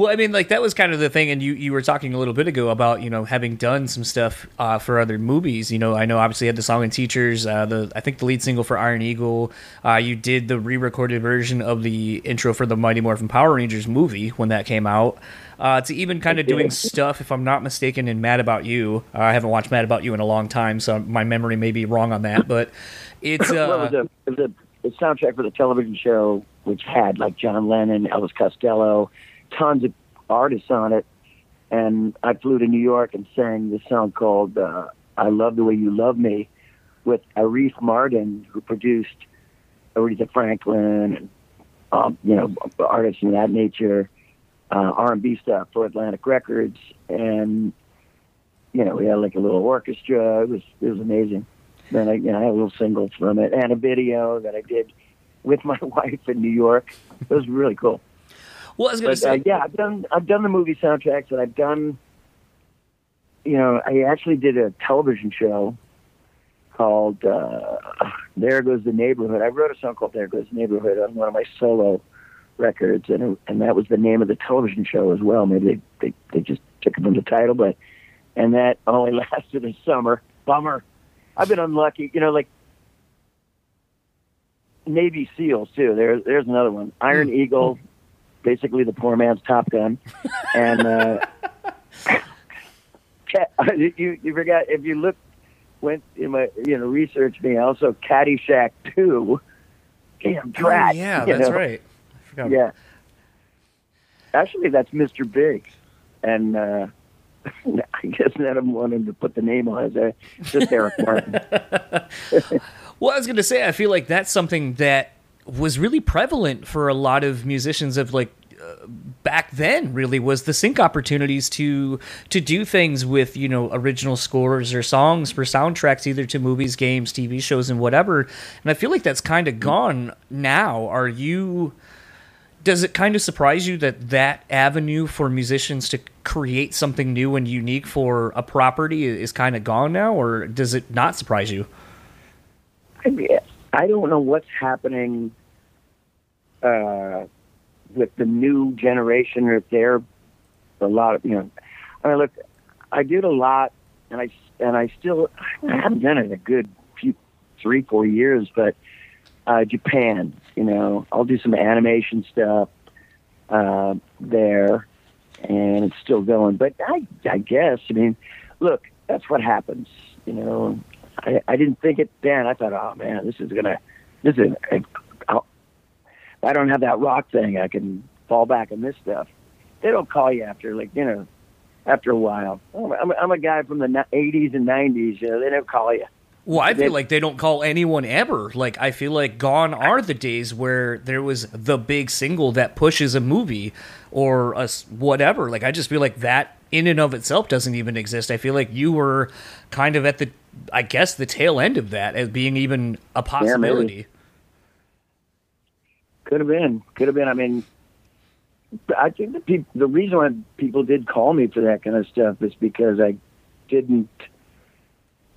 Well, I mean, like that was kind of the thing, and you you were talking a little bit ago about you know having done some stuff uh, for other movies. You know, I know obviously had the song and Teachers, uh, the I think the lead single for Iron Eagle. Uh, you did the re-recorded version of the intro for the Mighty Morphin Power Rangers movie when that came out. Uh, to even kind of doing stuff, if I'm not mistaken, in Mad About You. Uh, I haven't watched Mad About You in a long time, so my memory may be wrong on that, but it's [laughs] well, it was, uh, a, it was a, a soundtrack for the television show, which had like John Lennon, Elvis Costello tons of artists on it. And I flew to New York and sang this song called uh, I Love the Way You Love Me with Arif Mardin, who produced Aretha Franklin and, um, you know, artists of that nature, uh, R&B stuff for Atlantic Records. And, you know, we had like a little orchestra. It was, it was amazing. Then I, you know, I had a little single from it and a video that I did with [laughs] my wife in New York. It was really cool. well, I was going to uh, say, yeah, I've done I've done the movie soundtracks, and I've done. You know, I actually did a television show called uh, "There Goes the Neighborhood." I wrote a song called "There Goes the Neighborhood" on one of my solo records, and it, and that was the name of the television show as well. Maybe they they, they just took it from the title, but and that only [laughs] lasted a summer. Bummer. I've been unlucky. You know, like Navy SEALs too. There, there's another one. Iron Eagle, basically the poor man's Top Gun, and uh, [laughs] [laughs] you you forgot if you look went in my you know research me also Caddyshack two. Damn Oh, yeah, that's know? right. I forgot. Yeah. Actually, that's Mr. Big, and uh, [laughs] I guess none of them wanted to put the name on it. Uh, Just Eric Martin. [laughs] Well, I was going to say, I feel like that's something that was really prevalent for a lot of musicians of like uh, back then. Really, was the sync opportunities to to do things with you know original scores or songs for soundtracks, either to movies, games, TV shows, and whatever. And I feel like that's kind of gone now. Are you? Does it kind of surprise you that that avenue for musicians to create something new and unique for a property is kind of gone now, or does it not surprise you? I, mean, I don't know what's happening uh, with the new generation, or if they're a lot of you know. I mean, look, I did a lot, and I and I still I haven't done it in a good few three four years, but uh, Japan, you know, I'll do some animation stuff uh, there, and it's still going. But I I guess I mean, look, that's what happens, you know. I, I didn't think it then. I thought, oh man, this is gonna, this is. I'll, if I don't have that rock thing, I can fall back on this stuff. They don't call you after like you know, after a while. I'm, I'm, I'm a guy from the '80s and '90s. You know, they don't call you. Well, I feel like they don't call anyone ever. Like I feel like gone are the days where there was the big single that pushes a movie or a whatever. Like I just feel like that in and of itself doesn't even exist. I feel like you were kind of at the I guess the tail end of that as being even a possibility. Could have been. Could have been. I mean, I think the peop- the reason why people did call me for that kind of stuff is because I didn't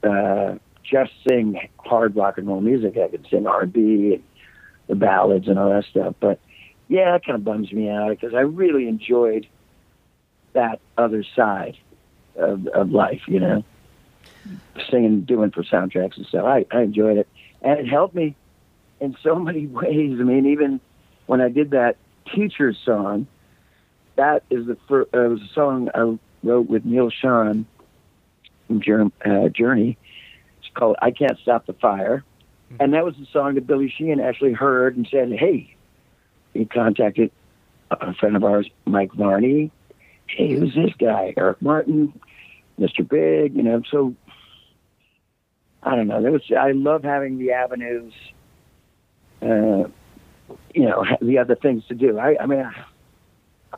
uh, just sing hard rock and roll music. I could sing R and the ballads and all that stuff. But yeah, it kind of bums me out because I really enjoyed that other side of, of life. You know, singing, doing for soundtracks and stuff. I, I enjoyed it, and it helped me in so [laughs] many ways. I mean, even when I did that teacher song, that is the first, uh, it was a song I wrote with Neal Schon from Jour- uh, Journey. Called "I Can't Stop the Fire," and that was the song that Billy Sheehan actually heard and said, "Hey," he contacted a friend of ours, Mike Varney. Hey, who's this guy? Eric Martin, Mr. Big, you know. So I don't know. There was I love having the avenues uh, you know, the other things to do. I, I mean,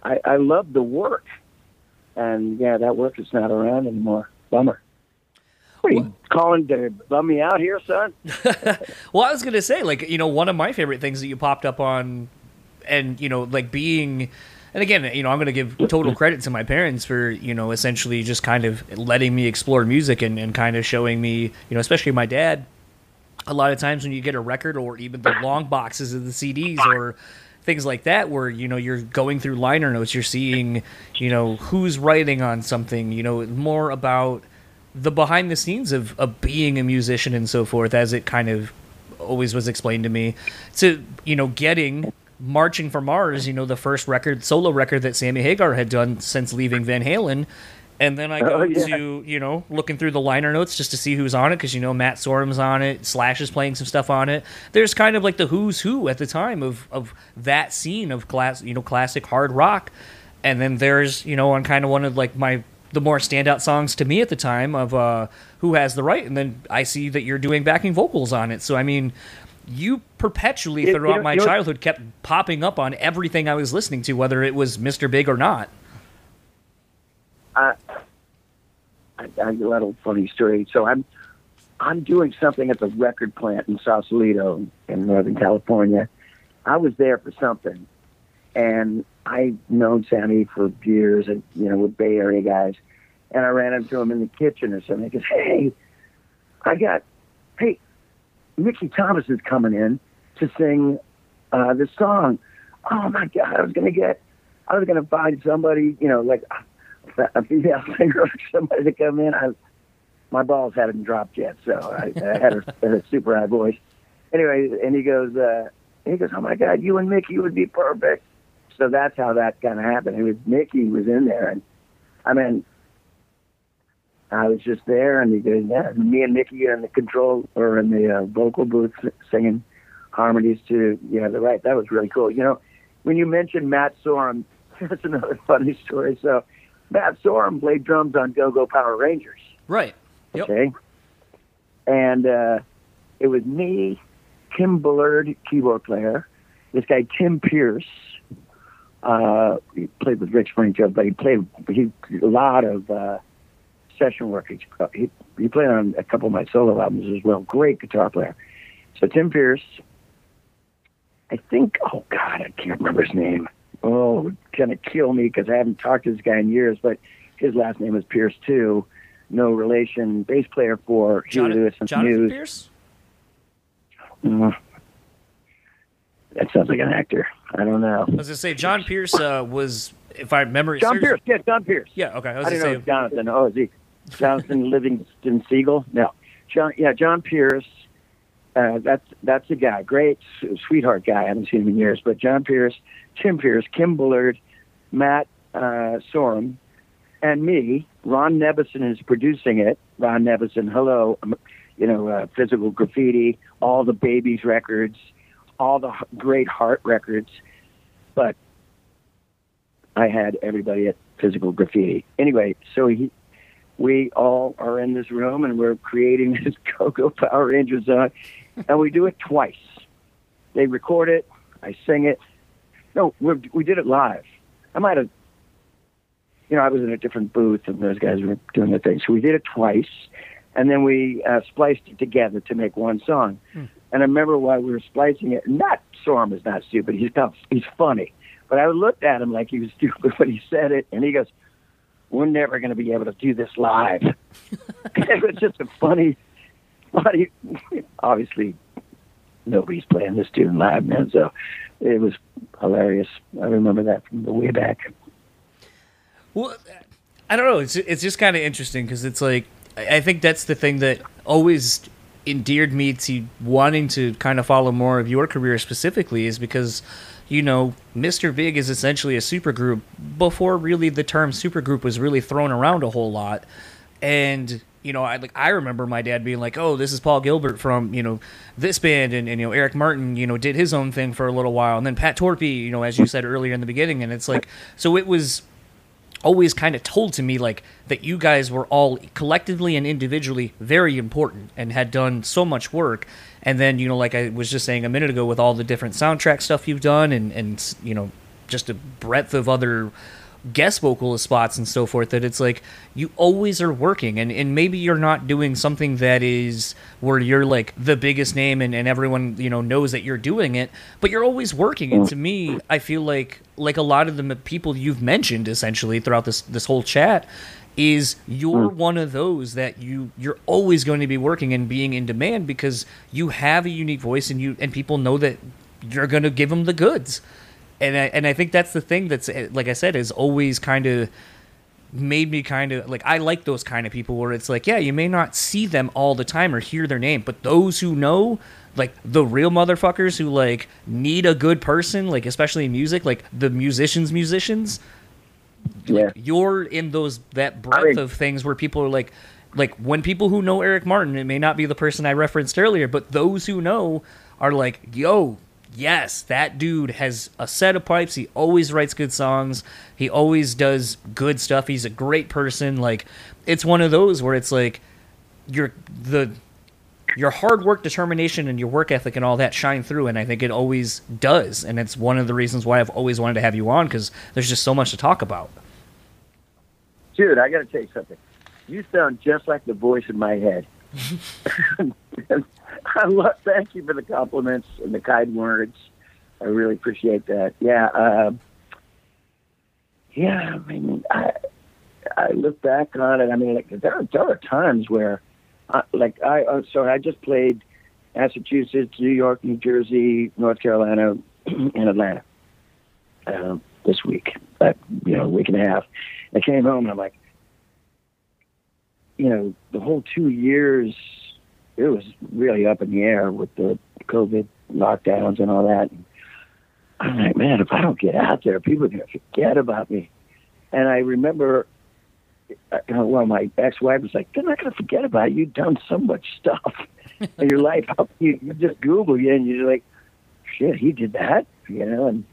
I, I love the work, and yeah, that work is not around anymore. Bummer. What are you calling to bum me out here, son? [laughs] Well, I was gonna say, like, you know, one of my favorite things that you popped up on, and you know, like being and again, you know, I'm going to give total [laughs] credit to my parents for, you know, essentially just kind of letting me explore music and, and kind of showing me, you know, especially my dad. A lot of times when you get a record or even the long boxes of the CDs or things like that, where, you know, you're going through liner notes, you're seeing, you know, who's writing on something, you know, more about the behind the scenes of, of being a musician and so forth, as it kind of always was explained to me, to, you know, getting Marching for Mars, you know, the first record, solo record that Sammy Hagar had done since leaving Van Halen. And then I oh, go Oh, yeah. to, you know, looking through the liner notes just to see who's on it because, you know, Matt Sorum's on it, Slash is playing some stuff on it. There's kind of like the who's who at the time of, of that scene of class, you know, classic hard rock. And then there's, you know, on kind of one of like my, the more standout songs to me at the time of uh, Who Has the Right. And then I see that you're doing backing vocals on it. So, I mean, you perpetually It- you throughout know- my you know- childhood kept popping up on everything I was listening to, whether it was Mr. Big or not. I, I got a little funny story. So I'm I'm doing something at the record plant in Sausalito in Northern California. I was there for something, and I've known Sammy for years, and you know, with Bay Area guys. And I ran into him in the kitchen or something. He goes, "Hey, I got, hey, Mickey Thomas is coming in to sing uh, this song. Oh my God, I was gonna get, I was gonna find somebody, you know, like a female singer or somebody to come in. I, my balls hadn't dropped yet, so I, I had a, [laughs] a super high voice. Anyway, and he goes, uh, he goes, oh my God, you and Mickey would be perfect. So that's how that kind of happened. It was Mickey was in there, and I mean, I was just there, and he goes, yeah, me and Mickey are in the control or in the uh, vocal booth singing harmonies to, yeah the right. That was really cool. You know, when you mentioned Matt Sorum, [laughs] that's another funny story. So, Matt Sorum played drums on Go Go Power Rangers. Right. Yep. Okay. And uh, it was me, Kim Bullard, keyboard player, this guy Tim Pierce. Uh, he played with Rick Springfield, but he played he a lot of uh, session work. He, he he played on a couple of my solo albums as well. Great guitar player. So Tim Pierce. I think. Oh God, I can't remember his name. Oh, gonna kill me because I haven't talked to this guy in years. But his last name is Pierce too. No relation. Bass player for Huey Lewis and Jonathan News. Pierce? Mm. That sounds like an actor. I don't know. I was going to say, John Pierce uh, was, if I remember John seriously- Pierce. Yeah, John Pierce. Yeah, okay. I was I didn't know say, Jonathan. Oh, is he Jonathan Livingston Seagull? No, John. Yeah, John Pierce. Uh, that's that's a guy, great sweetheart guy. I haven't seen him in years, but John Pierce, Tim Pierce, Kim Bullard, Matt uh, Sorum, and me. Ron Nevison is producing it. Ron Nevison, hello, um, you know, uh, Physical Graffiti, all the Babys records, all the great Heart records, but I had everybody at Physical Graffiti. Anyway, so he, we all are in this room and we're creating [laughs] this Go-Go Power Rangers song, and we do it twice. They record it, I sing it. No, we're, we did it live. I might have, you know, I was in a different booth and those guys were doing the thing. So we did it twice, and then we uh, spliced it together to make one song. And I remember while we were splicing it, Matt Sorum is not stupid. He's not, he's funny. But I looked at him like he was stupid [laughs] when he said it, and he goes, "We're never going to be able to do this live." [laughs] it was just a funny, funny. Obviously, nobody's playing this tune live, man. So it was hilarious. I remember that from the way back. Well, I don't know. It's it's just kind of interesting because it's like I I think that's the thing that always endeared me to wanting to kind of follow more of your career specifically is because you know Mr. Big is essentially a supergroup before really the term supergroup was really thrown around a whole lot, and you know I like I remember my dad being like, oh, this is Paul Gilbert from you know this band, and, and you know Eric Martin you know did his own thing for a little while, and then Pat Torpey you know as you said earlier in the beginning, and it's like so it was always kind of told to me like that you guys were all collectively and individually very important and had done so much work. And then you know like i was just saying a minute ago with all the different soundtrack stuff you've done and and you know just a breadth of other guest vocalist spots and so forth that it's like you always are working. And, and maybe you're not doing something that is where you're like the biggest name and, and everyone you know knows that you're doing it but you're always working. And to me i feel like like a lot of the people you've mentioned essentially throughout this this whole chat is you're Hmm. one of those that you you're always going to be working and being in demand because you have a unique voice and you and people know that you're going to give them the goods and I, and I think that's the thing that's eh, like I said is always kind of made me kind of like I like those kind of people where it's like yeah you may not see them all the time or hear their name but those who know like the real motherfuckers who like need a good person like especially in music like the musicians musicians Yeah. you're in those that breadth mean- of things where people are like like when people who know Eric Martin, it may not be the person I referenced earlier, but those who know are like, yo, yes, that dude has a set of pipes. He always writes good songs. He always does good stuff. He's a great person. Like it's one of those where it's like your the your hard work, determination, and your work ethic and all that shine through, and I think it always does. And it's one of the reasons why I've always wanted to have you on because there's just so much to talk about. Dude, I got to tell you something. You sound just like the voice in my head. [laughs] [laughs] [laughs] [laughs] I love. Thank you for the compliments and the kind words. I really appreciate that. Yeah, uh, yeah. I mean, I I look back on it. I mean, like, there are, there are times where, uh, like, I uh, so I just played Massachusetts, New York, New Jersey, North Carolina, [clears throat] and Atlanta um, this week. Uh, you know, week and a half. I came home and I'm like, you know, the whole two years, it was really up in the air with the COVID lockdowns and all that. And I'm like, man, if I don't get out there, people are going to forget about me. And I remember, uh, well, my ex-wife was like, they're not going to forget about you. You've done so much stuff [laughs] in your life. You, you just Google you and you're like, shit, he did that, you know? And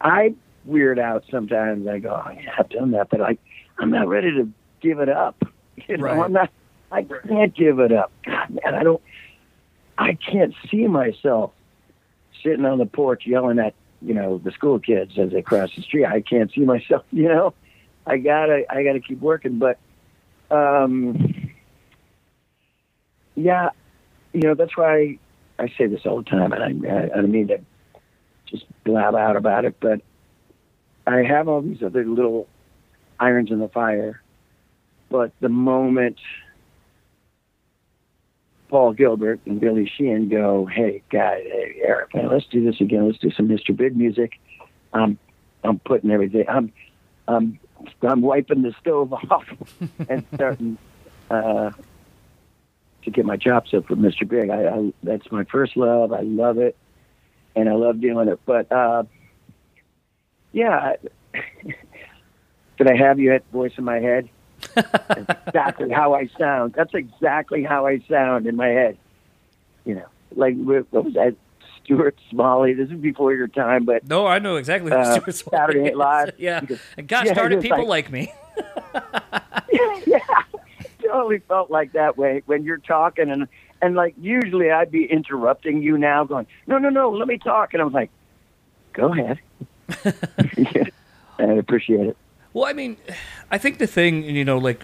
I weird out sometimes. I go, oh, yeah, I've done that, but I, I'm not ready to give it up. [laughs] You know, Right. I'm not. I can't give it up. God, man, I don't. I can't see myself sitting on the porch yelling at you know the school kids as they cross the street. I can't see myself. [laughs] You know, I gotta. I gotta keep working. But, um, yeah, you know that's why I say this all the time, and I, I, I mean to just blab out about it, but I have all these other little irons in the fire. But the moment Paul Gilbert and Billy Sheehan go, "Hey, guy, hey, Eric, man, let's do this again. Let's do some Mr. Big music." I'm, I'm putting everything. I'm, I'm, I'm wiping the stove [laughs] off and starting uh, to get my chops up for Mr. Big. I, I, that's my first love. I love it, and I love doing it. But uh, yeah, [laughs] did I have you at voice in my head? That's exactly how I sound. That's exactly how I sound in my head. You know, like what was that? Stuart Smalley. This is before your time, but No, I know exactly who Uh, Stuart Smalley Saturday Night is. Live. [laughs] Yeah. And gosh Yeah, darn it, people like- like me. [laughs] [laughs] yeah, totally felt like that way when you're talking and and like usually I'd be interrupting you now, going, no, no, no, let me talk, and I was like, go ahead. yeah, I appreciate it. Well, I mean, I think the thing, you know, like,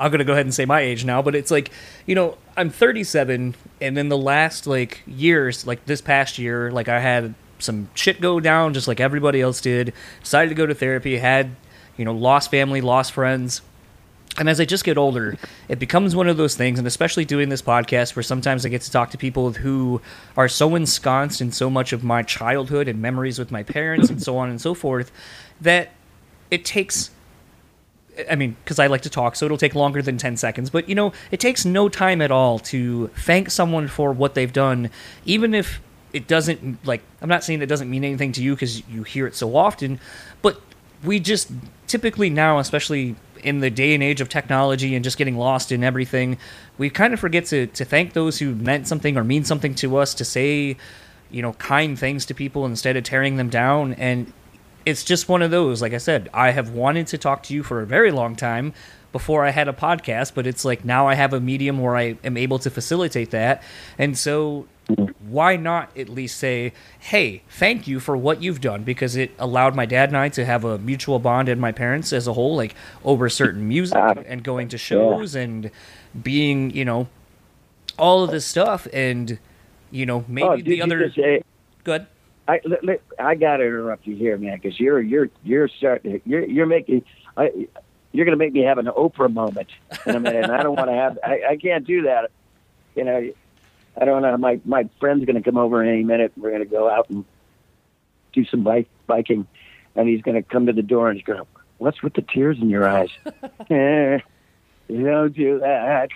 I'm to go ahead and say my age now, but it's like, you know, I'm 37, and then the last, like, years, like this past year, like, I had some shit go down just like everybody else did. Decided to go to therapy, had, you know, lost family, lost friends. And as I just get older, it becomes one of those things, and especially doing this podcast where sometimes I get to talk to people who are so ensconced in so much of my childhood and memories with my parents and so on and so forth, that it takes I mean, because I like to talk, so it'll take longer than 10 seconds. But, you know, it takes no time at all to thank someone for what they've done, even if it doesn't, like, I'm not saying it doesn't mean anything to you because you hear it so often, but we just typically now, especially in the day and age of technology and just getting lost in everything, we kind of forget to, to thank those who meant something or mean something to us, to say, you know, kind things to people instead of tearing them down. And it's just one of those. Like I said, I have wanted to talk to you for a very long time before I had a podcast, but it's like now I have a medium where I am able to facilitate that. And so why not at least say, hey, thank you for what you've done? Because it allowed my dad and I to have a mutual bond and my parents as a whole, like over certain music Uh, and going to shows and being, you know, all of this stuff. And, you know, maybe oh, the other. just, eh, Good. I li- li- I got to interrupt you here, man, because you're you're you're starting you're you're making I, you're going to make me have an Oprah moment in a minute, and I don't want to have I, I can't do that. You know, I don't know. My my friend's going to come over in any minute. And we're going to go out and do some bike biking, and he's going to come to the door and he's going, "What's with the tears in your eyes?" [laughs] eh, you don't do that.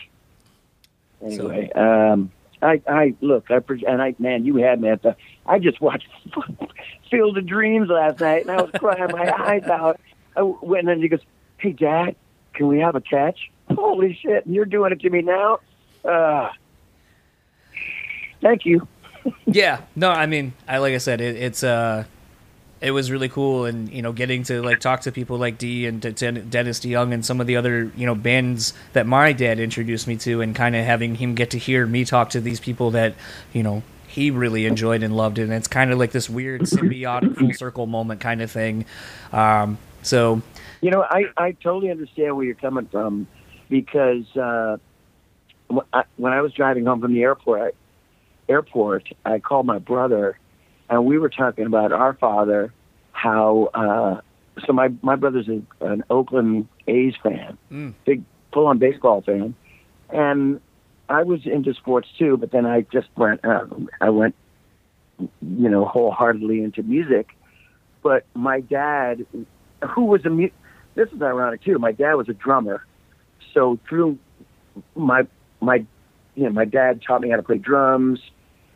Anyway, um, I, I look, I and I, man, you had me at the. I just watched [laughs] Field of Dreams last night, and I was crying my [laughs] eyes out. I went and he goes, "Hey, Dad, can we have a catch?" [laughs] Holy shit! And you're doing it to me now. Uh, thank you. yeah no i mean i like i said it, it's uh it was really cool and you know getting to like talk to people like d and dennis deyoung and some of the other you know bands that my dad introduced me to and kind of having him get to hear me talk to these people that you know he really enjoyed and loved it. and it's kind of like this weird symbiotic full circle moment kind of thing um so You know, I, I totally understand where you're coming from because uh, when I was driving home from the airport, airport, I called my brother, and we were talking about our father. How uh, so? My my brother's a, an Oakland A's fan, Mm. big full on baseball fan, and I was into sports too. But then I just went. Uh, I went, you know, wholeheartedly into music. But my dad, who was a mu- this is ironic too. My dad was a drummer, so through my my you know my dad taught me how to play drums,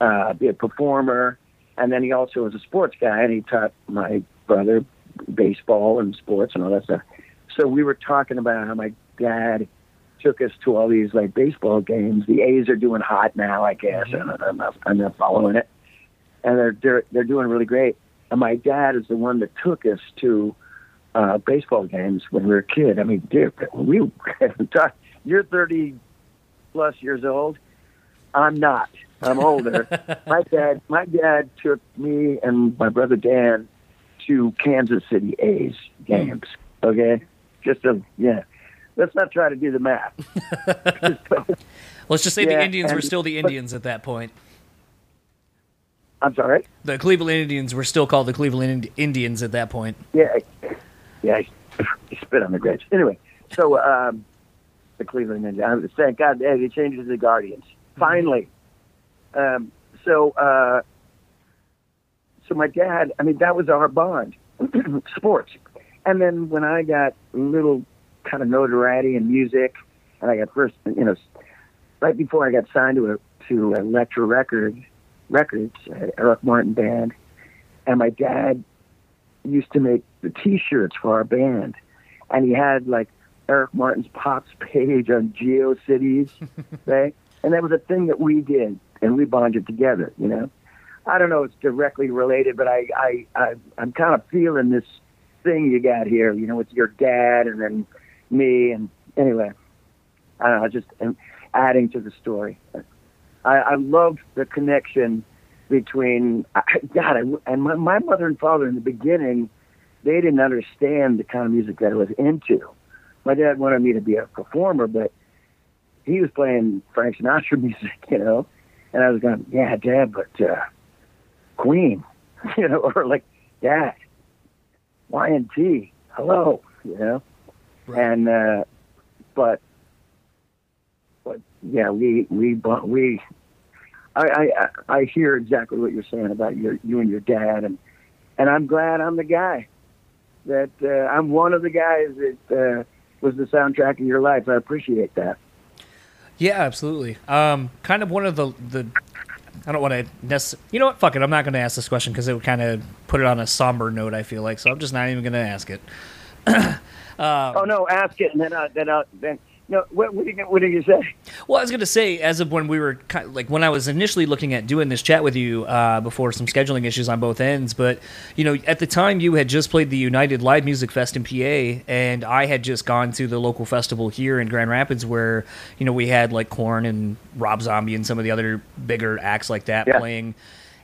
uh, be a performer, and then he also was a sports guy, and he taught my brother baseball and sports and all that stuff. So we were talking about how my dad took us to all these like baseball games. The A's are doing hot now, I guess. and I'm not, I'm not following it, and they're they're they're doing really great. And my dad is the one that took us to uh, baseball games when we were a kid. I mean, dude, we [laughs] you're 30 plus years old. I'm not. I'm older. [laughs] my dad, my dad took me and my brother Dan to Kansas City A's games. Okay, just a yeah. Let's not try to do the math. [laughs] let's just say the Yeah, indians were still the but- indians at that point I'm sorry. the cleveland indians were still called the cleveland Ind- indians at that point Yeah, yeah. He spit on the grapes. Anyway, so um, the Cleveland Indians. Thank God they they changed it to the Guardians. Finally. Um, so, uh, so my dad. I mean, that was our bond, [clears throat] sports. And then when I got a little kind of notoriety in music, and I got first, you know, right before I got signed to a to Elektra Records, Records, uh, Eric Martin band, and my dad used to make the T-shirts for our band, and he had like Eric Martin's Pops page on GeoCities, [laughs] right? And that was a thing that we did, and we bonded together. You know, I don't know it's directly related, but I, I, I I'm kind of feeling this thing you got here. You know, with your dad and then me, and anyway, I don't know. Just adding to the story. I, I love the connection between God I, and my, my mother and father in the beginning. They didn't understand the kind of music that I was into. My dad wanted me to be a performer, but he was playing Frank Sinatra [laughs] music, you know, and I was going, yeah, Dad, but uh, Queen, [laughs] you know, or like Dad, Y&T, hello, you know, Right. and uh, but but yeah, we we we I, I I I hear exactly what you're saying about your you and your dad, and and I'm glad I'm the guy that uh, I'm one of the guys that uh, was the soundtrack of your life. I appreciate that. Yeah, absolutely. Um, kind of one of the the. I don't want to necessarily. You know what? Fuck it. I'm not going to ask this question because it would kind of put it on a somber note. I feel like so. I'm just not even going to ask it. [clears throat] Uh, oh no, ask it, and then I, then I, then No, what, what, did you, what you say? Well, I was going to say, as of when we were kind of, like when I was initially looking at doing this chat with you uh, before some scheduling issues on both ends, but you know, at the time you had just played the United Live Music Fest in PA, and I had just gone to the local festival here in Grand Rapids, where you know we had like Korn and Rob Zombie and some of the other bigger acts like that Yeah. playing.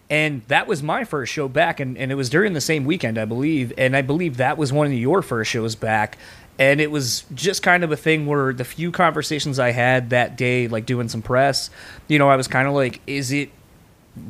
And that was my first show back, and, and it was during the same weekend, I believe. And I believe that was one of your first shows back. And it was just kind of a thing where the few conversations I had that day, like doing some press, you know, I was kind of like, is it,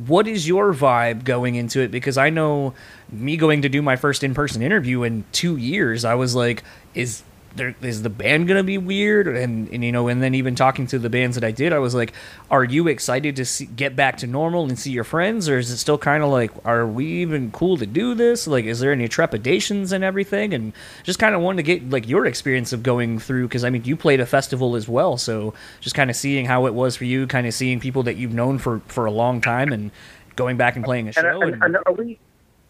what is your vibe going into it? Because I know me going to do my first in person interview in two years, I was like, is is the band gonna be weird? And, and you know and then even talking to the bands that i did i was like are you excited to see, get back to normal and see your friends? Or is it still kind of like are we even cool to do this? Like is there any trepidations and everything? And just kind of wanted to get like your experience of going through because i mean you played a festival as well. So just kind of seeing how it was for you kind of seeing people that you've known for for a long time and going back and playing a show and, and, and are we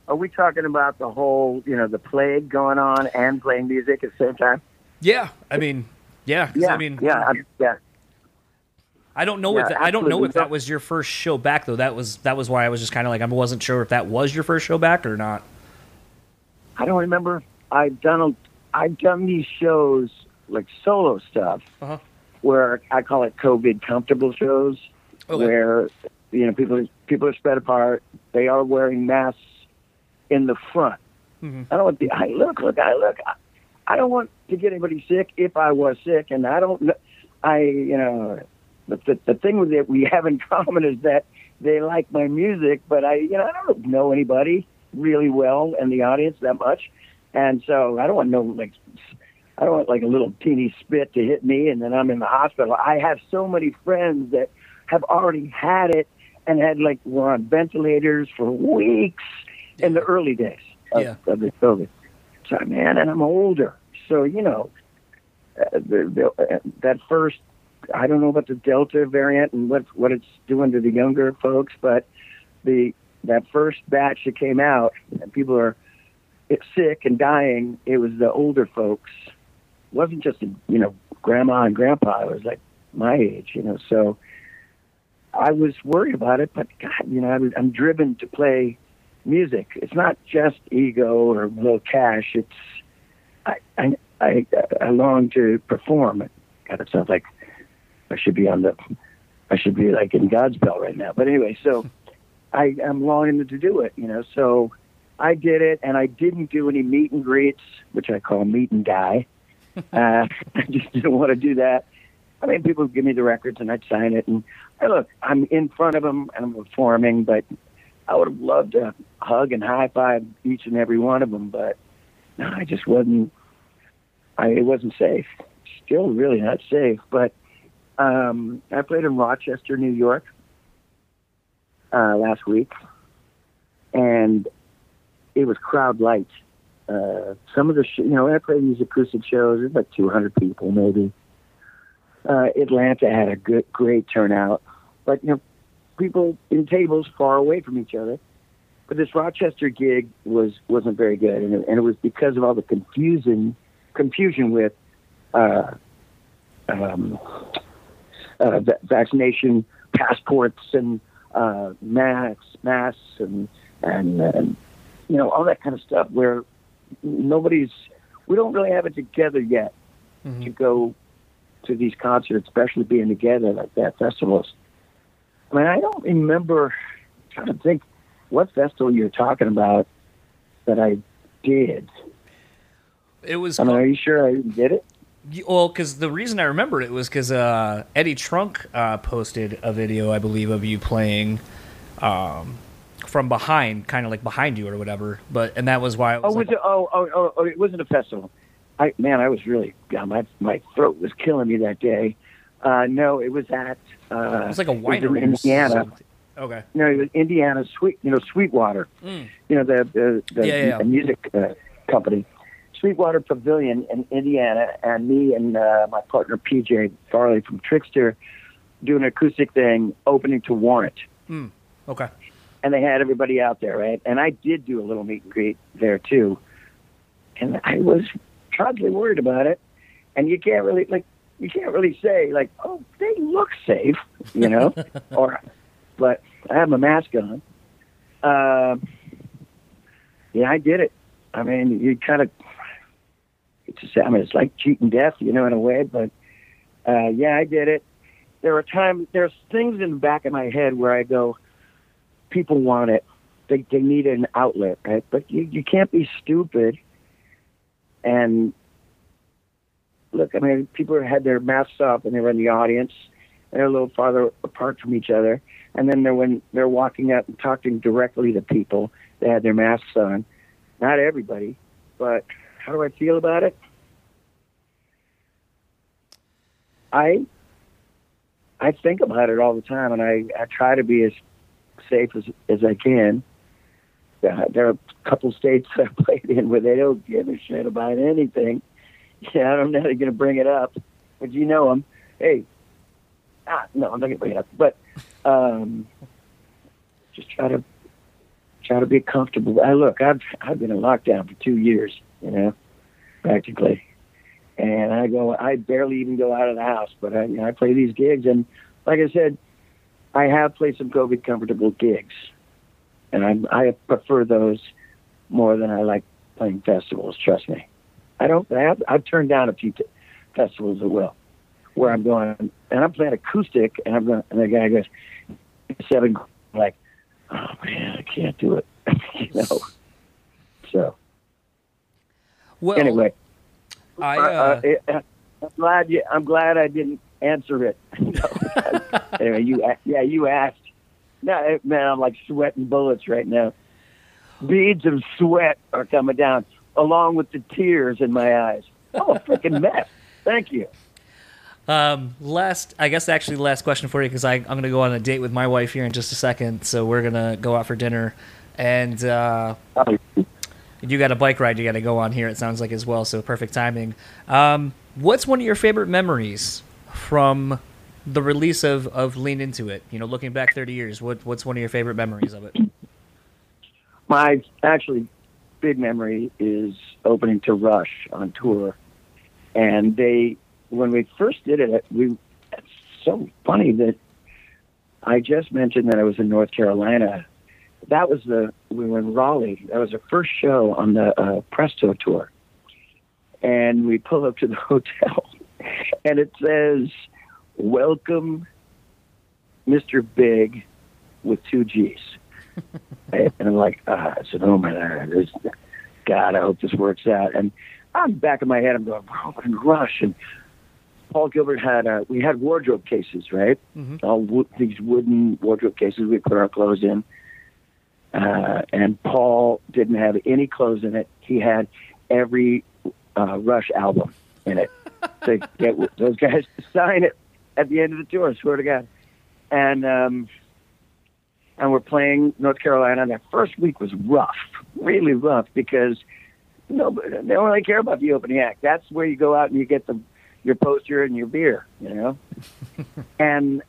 are we talking about the whole you know the plague going on and playing music at the same time? Yeah i mean yeah Yeah, i mean yeah, I'm, yeah. I don't know Yeah, if that, I don't know if that was your first show back though. That was that was why I was just kind of like I wasn't sure if that was your first show back or not. I don't remember. I've done a, I've done these shows like solo stuff Uh-huh. where I call it COVID comfortable shows, Okay. where you know people people are spread apart. They are wearing masks in the front. Mhm. I don't want the I look look I look. I, I don't want to get anybody sick if I was sick, and I don't. I you know, but the the thing with it we have in [laughs] common is that they like my music, but I you know I don't know anybody really well in the audience that much, and so I don't want no like. I don't want like a little teeny spit to hit me and then I'm in the hospital. I have so many friends that have already had it and had like were on ventilators for weeks in the early days of, Yeah. of the COVID. So man, and I'm older, so you know uh, the, the, uh, that first. I don't know about the Delta variant and what what it's doing to the younger folks, but the that first batch that came out and people are sick and dying. It was the older folks. It wasn't just you know grandma and grandpa. It was like my age, you know. So I was worried about it, but God, you know, I'm driven to play music. It's not just ego or little cash. It's I I I, I long to perform. God, it sounds like I should be on the I should be like in Godspell right now. But anyway, so I am longing to do it, you know. So I did it, and I didn't do any meet and greets, which I call meet and die. [laughs] uh, [laughs] I just didn't want to do that. I mean, people would give me the records, and I'd sign it. And hey, look, I'm in front of them, and I'm performing, but I would have loved to hug and high five each and every one of them, but no, I just wasn't. I it wasn't safe. Still, really not safe. But um, I played in Rochester, New York, uh, last week, and it was crowd light. Uh, some of the, sh- you know, I played these acoustic shows. There's like 200 people, maybe. Uh, Atlanta had a good, great turnout, but you know, people in tables far away from each other. But this Rochester gig was wasn't very good, and it, and it was because of all the confusion, confusion with uh, um, uh, va- vaccination passports and uh, masks, masks, and and and you know all that kind of stuff. Where nobody's, we don't really have it together yet Mhm. to go to these concerts, especially being together like that festivals. I mean, I don't remember. I'm trying to think what festival you're talking about that I did. It was I mean, are you sure I didn't get it? Well, because the reason I remember it was because uh, Eddie Trunk uh, posted a video, I believe, of you playing um, from behind, kind of like behind you or whatever. But and that was why. I was Oh, like, was it? Oh, oh, oh, oh, it wasn't a festival. I man, I was really God, my my throat was killing me that day. Uh, no, it was at uh, it was like a was in Indiana. Okay. No, it was Indiana Sweet, you know, Sweetwater. Mm. You know, the the, the, Yeah, yeah, yeah. the music uh, company, Sweetwater Pavilion in Indiana, and me and uh, my partner PJ Farley from Trixter doing an acoustic thing, opening to Warrant. Okay. and they had everybody out there, right? And I did do a little meet and greet there too, and I was constantly worried about it. And you can't really like you can't really say like, oh, they look safe, you know, [laughs] or, but I have my mask on. Uh, yeah, I did it. I mean, you kind of, it's I mean, it's like cheating death, you know, in a way, but, uh, yeah, I did it. There are times, there's things in the back of my head where I go, people want it. They, they need an outlet, right? But you, you can't be stupid and look, I mean, people had their masks off and they were in the audience. They're a little farther apart from each other. And then they're, when they're walking up and talking directly to people, they had their masks on. Not everybody, but how do I feel about it? I I think about it all the time, and I, I try to be as safe as as I can. Uh, there are a couple states [laughs] that I played in where they don't give a shit about anything. Yeah, I don't know they're going to bring it up, but you know them. Hey, ah, no, I'm not going to bring it up. But um, just try to try to be comfortable. I look, I've I've been in lockdown for two years, you know, practically, and I go, I barely even go out of the house, but I you know, I play these gigs, and like I said, I have played some COVID comfortable gigs, and I I prefer those more than I like playing festivals. Trust me. I don't. I have, I've turned down a few t- festivals as well, where I'm going and I'm playing acoustic, and I'm going, and the guy goes seven, I'm like, oh man, I can't do it, [laughs] you know. So Well, anyway, I, uh, uh, I'm glad you. I'm glad I didn't answer it. [laughs] anyway, you. Yeah, you asked. No, man, I'm like sweating bullets right now. Beads of sweat are coming down, along with the tears in my eyes. I'm a freaking [laughs] mess. Thank you. Um, last, I guess actually the last question for you because I'm going to go on a date with my wife here in just a second. So we're going to go out for dinner. And uh, Oh, you got a bike ride you got to go on here, it sounds like as well. So perfect timing. Um, what's one of your favorite memories from the release of, of Lean Into It? You know, looking back 30 years, what, what's one of your favorite memories of it? my actually big memory is opening to Rush on tour, and they when we first did it, we it's so funny that I just mentioned that I was in North Carolina. That was the we were in Raleigh. That was the first show on the uh, Presto tour, and we pull up to the [laughs] hotel, and it says, "Welcome, Mr. Big, with two G's." [laughs] and I'm like, ah, I said, oh my God, I hope this works out. And the back of my head, I'm going, we're opening Rush. And Paul Gilbert had, uh, we had wardrobe cases, right? Mhm. All wo- these wooden wardrobe cases we put our clothes in. Uh, and Paul didn't have any clothes in it. He had every uh, Rush album in it. [laughs] to get those guys to [laughs] sign it at the end of the tour, I swear to God. And, um, and we're playing North Carolina. And that first week was rough, really rough, because no, they don't really care about the opening act. That's where you go out and you get the your poster and your beer, you know. [laughs] and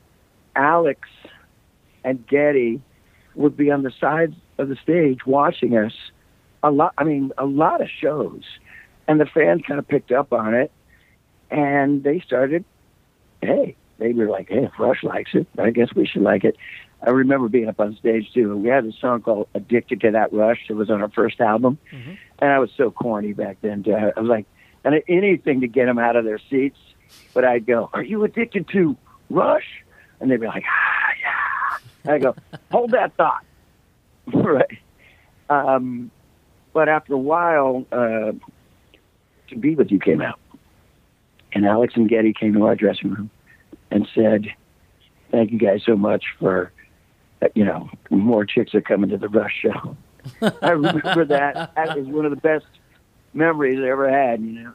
Alex and Geddy would be on the sides of the stage watching us a lot. I mean, a lot of shows, and the fans kind of picked up on it, and they started. Hey, they were like, "Hey, if Rush likes it, I guess we should like it." I remember being up on stage too. We had a song called "Addicted to That Rush." It was on our first album, Mhm. and I was so corny back then. Too. I was like, and anything to get them out of their seats. But I'd go, "Are you addicted to Rush?" And they'd be like, "Ah, yeah." I go, "Hold that thought." [laughs] right. Um, but after a while, uh, "To Be With You" came out, and Alex and Geddy came to our dressing room and said, "Thank you guys so much for." uh, You know, more chicks are coming to the Rush show. [laughs] I remember that. That was one of the best memories I ever had. You know,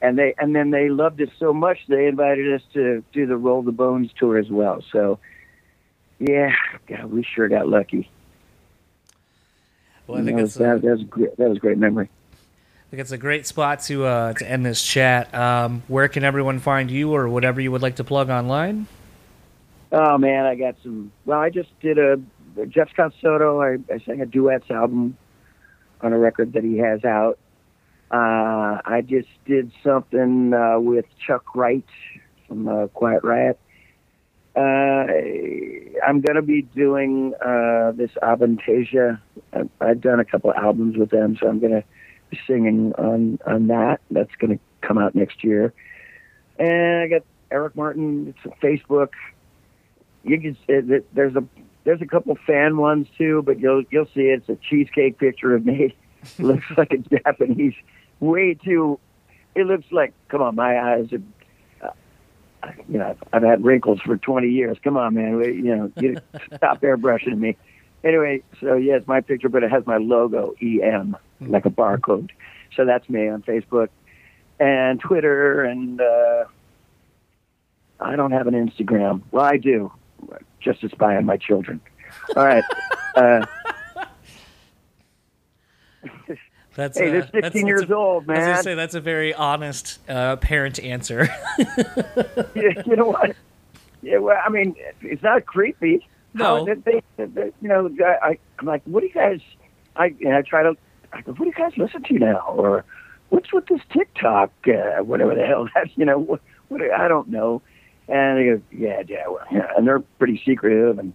and they and then they loved it so much they invited us to do the Roll the Bones tour as well. So, yeah, God, we sure got lucky. Well, I think that, it's was, that, that was great. That was a great memory. I think it's a great spot to uh, to end this chat. Um, where can everyone find you, or whatever you would like to plug online? Oh man, I got some. Well, I just did a Jeff Scott Soto. I, I sang a duets album on a record that he has out. Uh, I just did something uh, with Chuck Wright from uh, Quiet Riot. Uh, I'm going to be doing uh, this Avantasia. I've, I've done a couple albums with them, so I'm going to be singing on on that. That's going to come out next year. And I got Eric Martin. It's a Facebook. You can there's a there's a couple fan ones too, but you'll you'll see it's a cheesecake picture of me. [laughs] looks like a Japanese. Way too. It looks like. Come on, my eyes are you know, I've had wrinkles for 20 years. Come on, man. You know, you [laughs] stop airbrushing me. Anyway, so yeah, it's my picture, but it has my logo, EM, like a barcode. So that's me on Facebook and Twitter, and uh, I don't have an Instagram. Well, I do, just to spy on my children. All right. [laughs] Uh, [laughs] That's hey, uh, they're 16 that's, years that's a, old, I was gonna man. say that's a very honest uh, parent answer. [laughs] you, you know what? Yeah, well, I mean, it's not creepy. No. How, they, they, they, you know, I, I'm like, what do you guys? I, and I try to. I go, what do you guys listen to now? Or what's with this TikTok? Uh, whatever the hell [laughs] that's. You know, what? what I don't know. And they go, yeah, yeah, well, yeah. And they're pretty secretive, and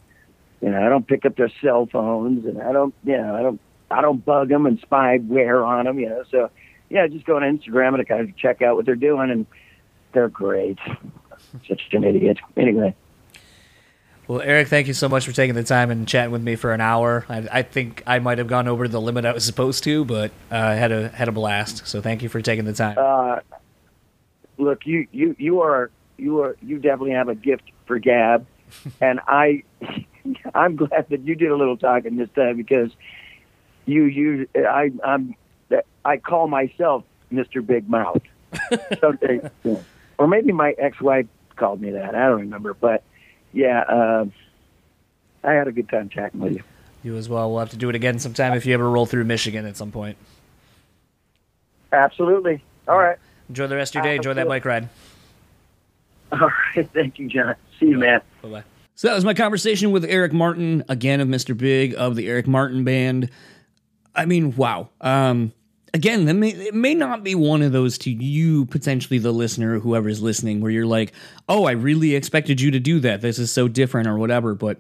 you know, I don't pick up their cell phones, and I don't, you know, I don't, I don't bug them and spyware on them, you know. So, yeah, just go on Instagram and kind of check out what they're doing, and they're great. Such an idiot. Anyway. well, Eric, thank you so much for taking the time and chatting with me for an hour. I, I think I might have gone over the limit I was supposed to, but uh, I had a had a blast. So thank you for taking the time. Uh, look, you, you, you are, you are, you definitely have a gift for gab, [laughs] and I, [laughs] I'm glad that you did a little talking this time because you, you, I, I'm, I call myself Mr. Big Mouth. [laughs] Someday, or maybe my ex-wife called me that. I don't remember, but yeah, uh, I had a good time chatting with you. You as well. We'll have to do it again sometime if you ever roll through Michigan at some point. Absolutely. All right. Enjoy the rest of your day. Enjoy that bike ride. All right. [laughs] Thank you, John. See you, man. Bye bye. So that was my conversation with Eric Martin, again of Mr. Big of the Eric Martin Band. I mean, wow. Um, again, may, it may not be one of those to you, potentially the listener, whoever's listening, where you're like, oh, I really expected you to do that. This is so different or whatever. But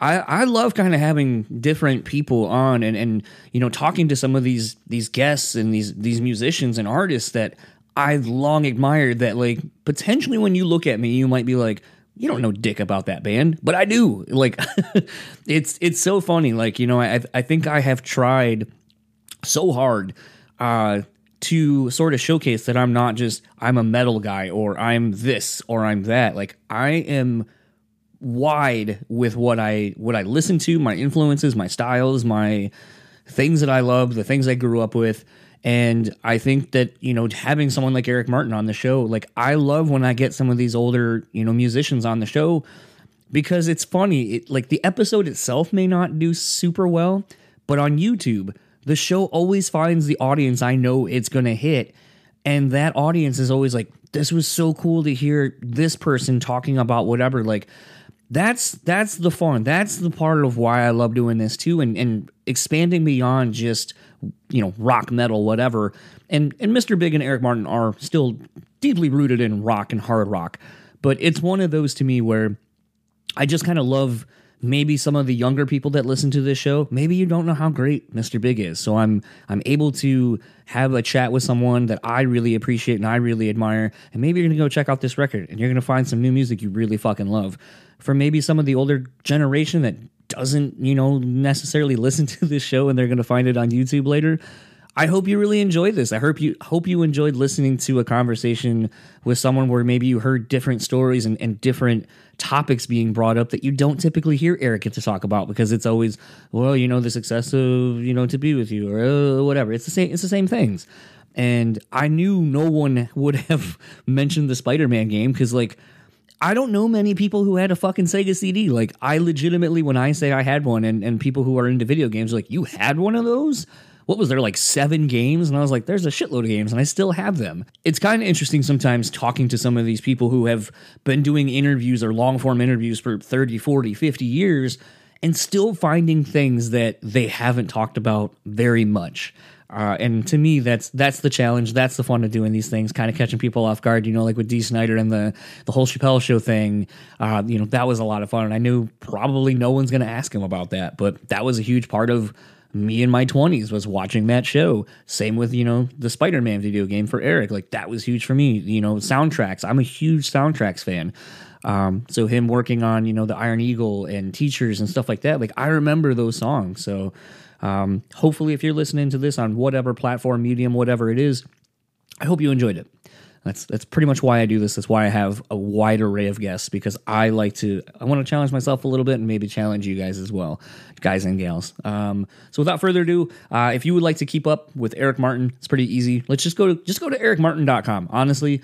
I, I love kind of having different people on and, and, you know, talking to some of these, these guests and these, these musicians and artists that I've long admired that like potentially when you look at me, you might be like, you don't know dick about that band, but I do. Like, [laughs] it's it's so funny. Like, you know, I I think I have tried so hard uh, to sort of showcase that I'm not just I'm a metal guy or I'm this or I'm that. Like, I am wide with what I what I listen to, my influences, my styles, my things that I love, the things I grew up with. And I think that, you know, having someone like Eric Martin on the show, like I love when I get some of these older, you know, musicians on the show because it's funny. It, like the episode itself may not do super well, but on YouTube, the show always finds the audience I know it's going to hit. And that audience is always like, this was so cool to hear this person talking about whatever. Like, that's that's the fun. That's the part of why I love doing this too, and and expanding beyond just you know rock metal whatever. And and Mr. Big and Eric Martin are still deeply rooted in rock and hard rock, but it's one of those to me where I just kind of love maybe some of the younger people that listen to this show maybe you don't know how great Mr. Big is so I'm I'm able to have a chat with someone that I really appreciate and I really admire and maybe you're to go check out this record and you're to find some new music you really fucking love for maybe some of the older generation that doesn't you know necessarily listen to this show and they're to find it on YouTube later I hope you really enjoyed this. I hope you hope you enjoyed listening to a conversation with someone where maybe you heard different stories and, and different topics being brought up that you don't typically hear Eric get to talk about because it's always, well, you know, the success of, you know, to be with you or uh, whatever. It's the same it's the same things. And I knew no one [laughs] would have mentioned the Spider-Man game because like I don't know many people who had a fucking Sega CD. Like I legitimately when I say I had one and, and people who are into video games like, you had one of those? What was there like seven games and i was like there's a shitload of games and i still have them it's kind of interesting sometimes talking to some of these people who have been doing interviews or long form interviews for 30 40 50 years and still finding things that they haven't talked about very much Uh, and to me, that's that's the challenge. That's the fun of doing these things, kind of catching people off guard. You know, like with Dee Snider and the the whole Chappelle Show thing. Uh, you know, that was a lot of fun, and I knew probably no one's going to ask him about that, but that was a huge part of me in my 20s was watching that show. Same with you know the spider-man video game for eric. Like that was huge for me. You know soundtracks. I'm a huge soundtracks fan. Um, so him working on you know the iron eagle and teachers and stuff like that like i remember those songs. So um, hopefully if you're listening to this on whatever platform medium whatever it is i hope you enjoyed it that's that's pretty much why I do this. That's why I have a wide array of guests because I like to. I want to challenge myself a little bit and maybe challenge you guys as well, guys and gals. Um, so without further ado, uh, if you would like to keep up with Eric Martin, it's pretty easy. Let's just go to just go to ericmartin.com. Honestly,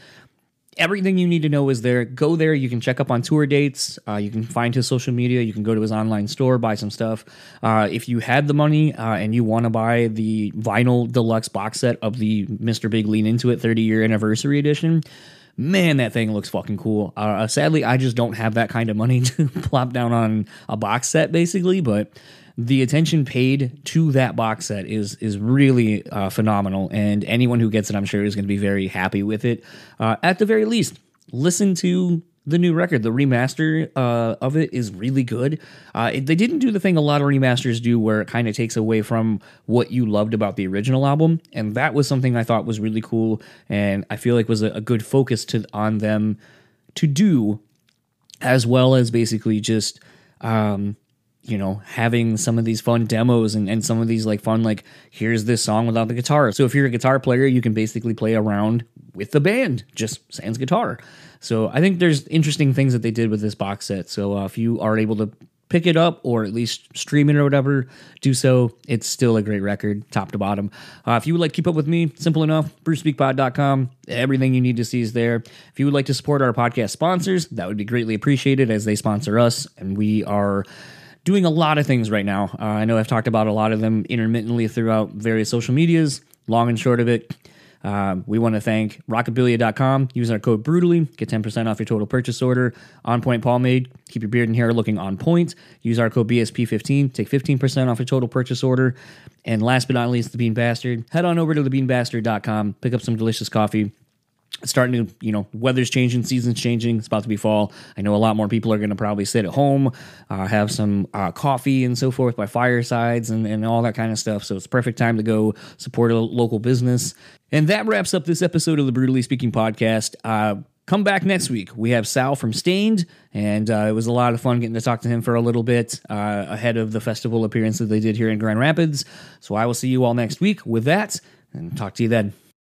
everything you need to know is there. Go there. You can check up on tour dates. Uh, you can find his social media. You can go to his online store, buy some stuff. Uh, if you had the money uh, and you want to buy the vinyl deluxe box set of the Mr. Big Lean Into It 30 year anniversary edition, man, that thing looks fucking cool. Uh, sadly, I just don't have that kind of money [laughs] to plop down on a box set, basically, but the attention paid to that box set is is really uh, phenomenal, and anyone who gets it, I'm sure, is going to be very happy with it. Uh, at the very least, listen to the new record. The remaster uh, of it is really good. Uh, it, they didn't do the thing a lot of remasters do, where it kind of takes away from what you loved about the original album, and that was something I thought was really cool, and I feel like was a, a good focus to on them to do, as well as basically just. Um, you know, having some of these fun demos and, and some of these like fun, like, here's this song without the guitar. So if you're a guitar player, you can basically play around with the band, just sans guitar. So I think there's interesting things that they did with this box set. So uh, if you are able to pick it up or at least stream it or whatever, do so. It's still a great record, top to bottom. Uh, if you would like keep up with me, simple enough, brucespeakpod.com. Everything you need to see is there. If you would like to support our podcast sponsors, that would be greatly appreciated as they sponsor us. And we are doing a lot of things right now. Uh, I know I've talked about a lot of them intermittently throughout various social medias. Long and short of it, uh, we want to thank rockabilia.com. Use our code brutally, get 10% off your total purchase order. On point pomade, keep your beard and hair looking on point. Use our code BSP15, take 15% off your total purchase order. And last but not least, the Bean Bastard. Head on over to thebeanbastard.com, pick up some delicious coffee starting to, you know, weather's changing, season's changing. It's about to be fall. I know a lot more people are going to probably sit at home, uh, have some uh, coffee and so forth by firesides and, and all that kind of stuff. So it's perfect time to go support a local business. And that wraps up this episode of the Brutally Speaking podcast. Uh, come back next week. We have Sal from Staind, and uh, it was a lot of fun getting to talk to him for a little bit uh, ahead of the festival appearance that they did here in Grand Rapids. So I will see you all next week with that, and talk to you then.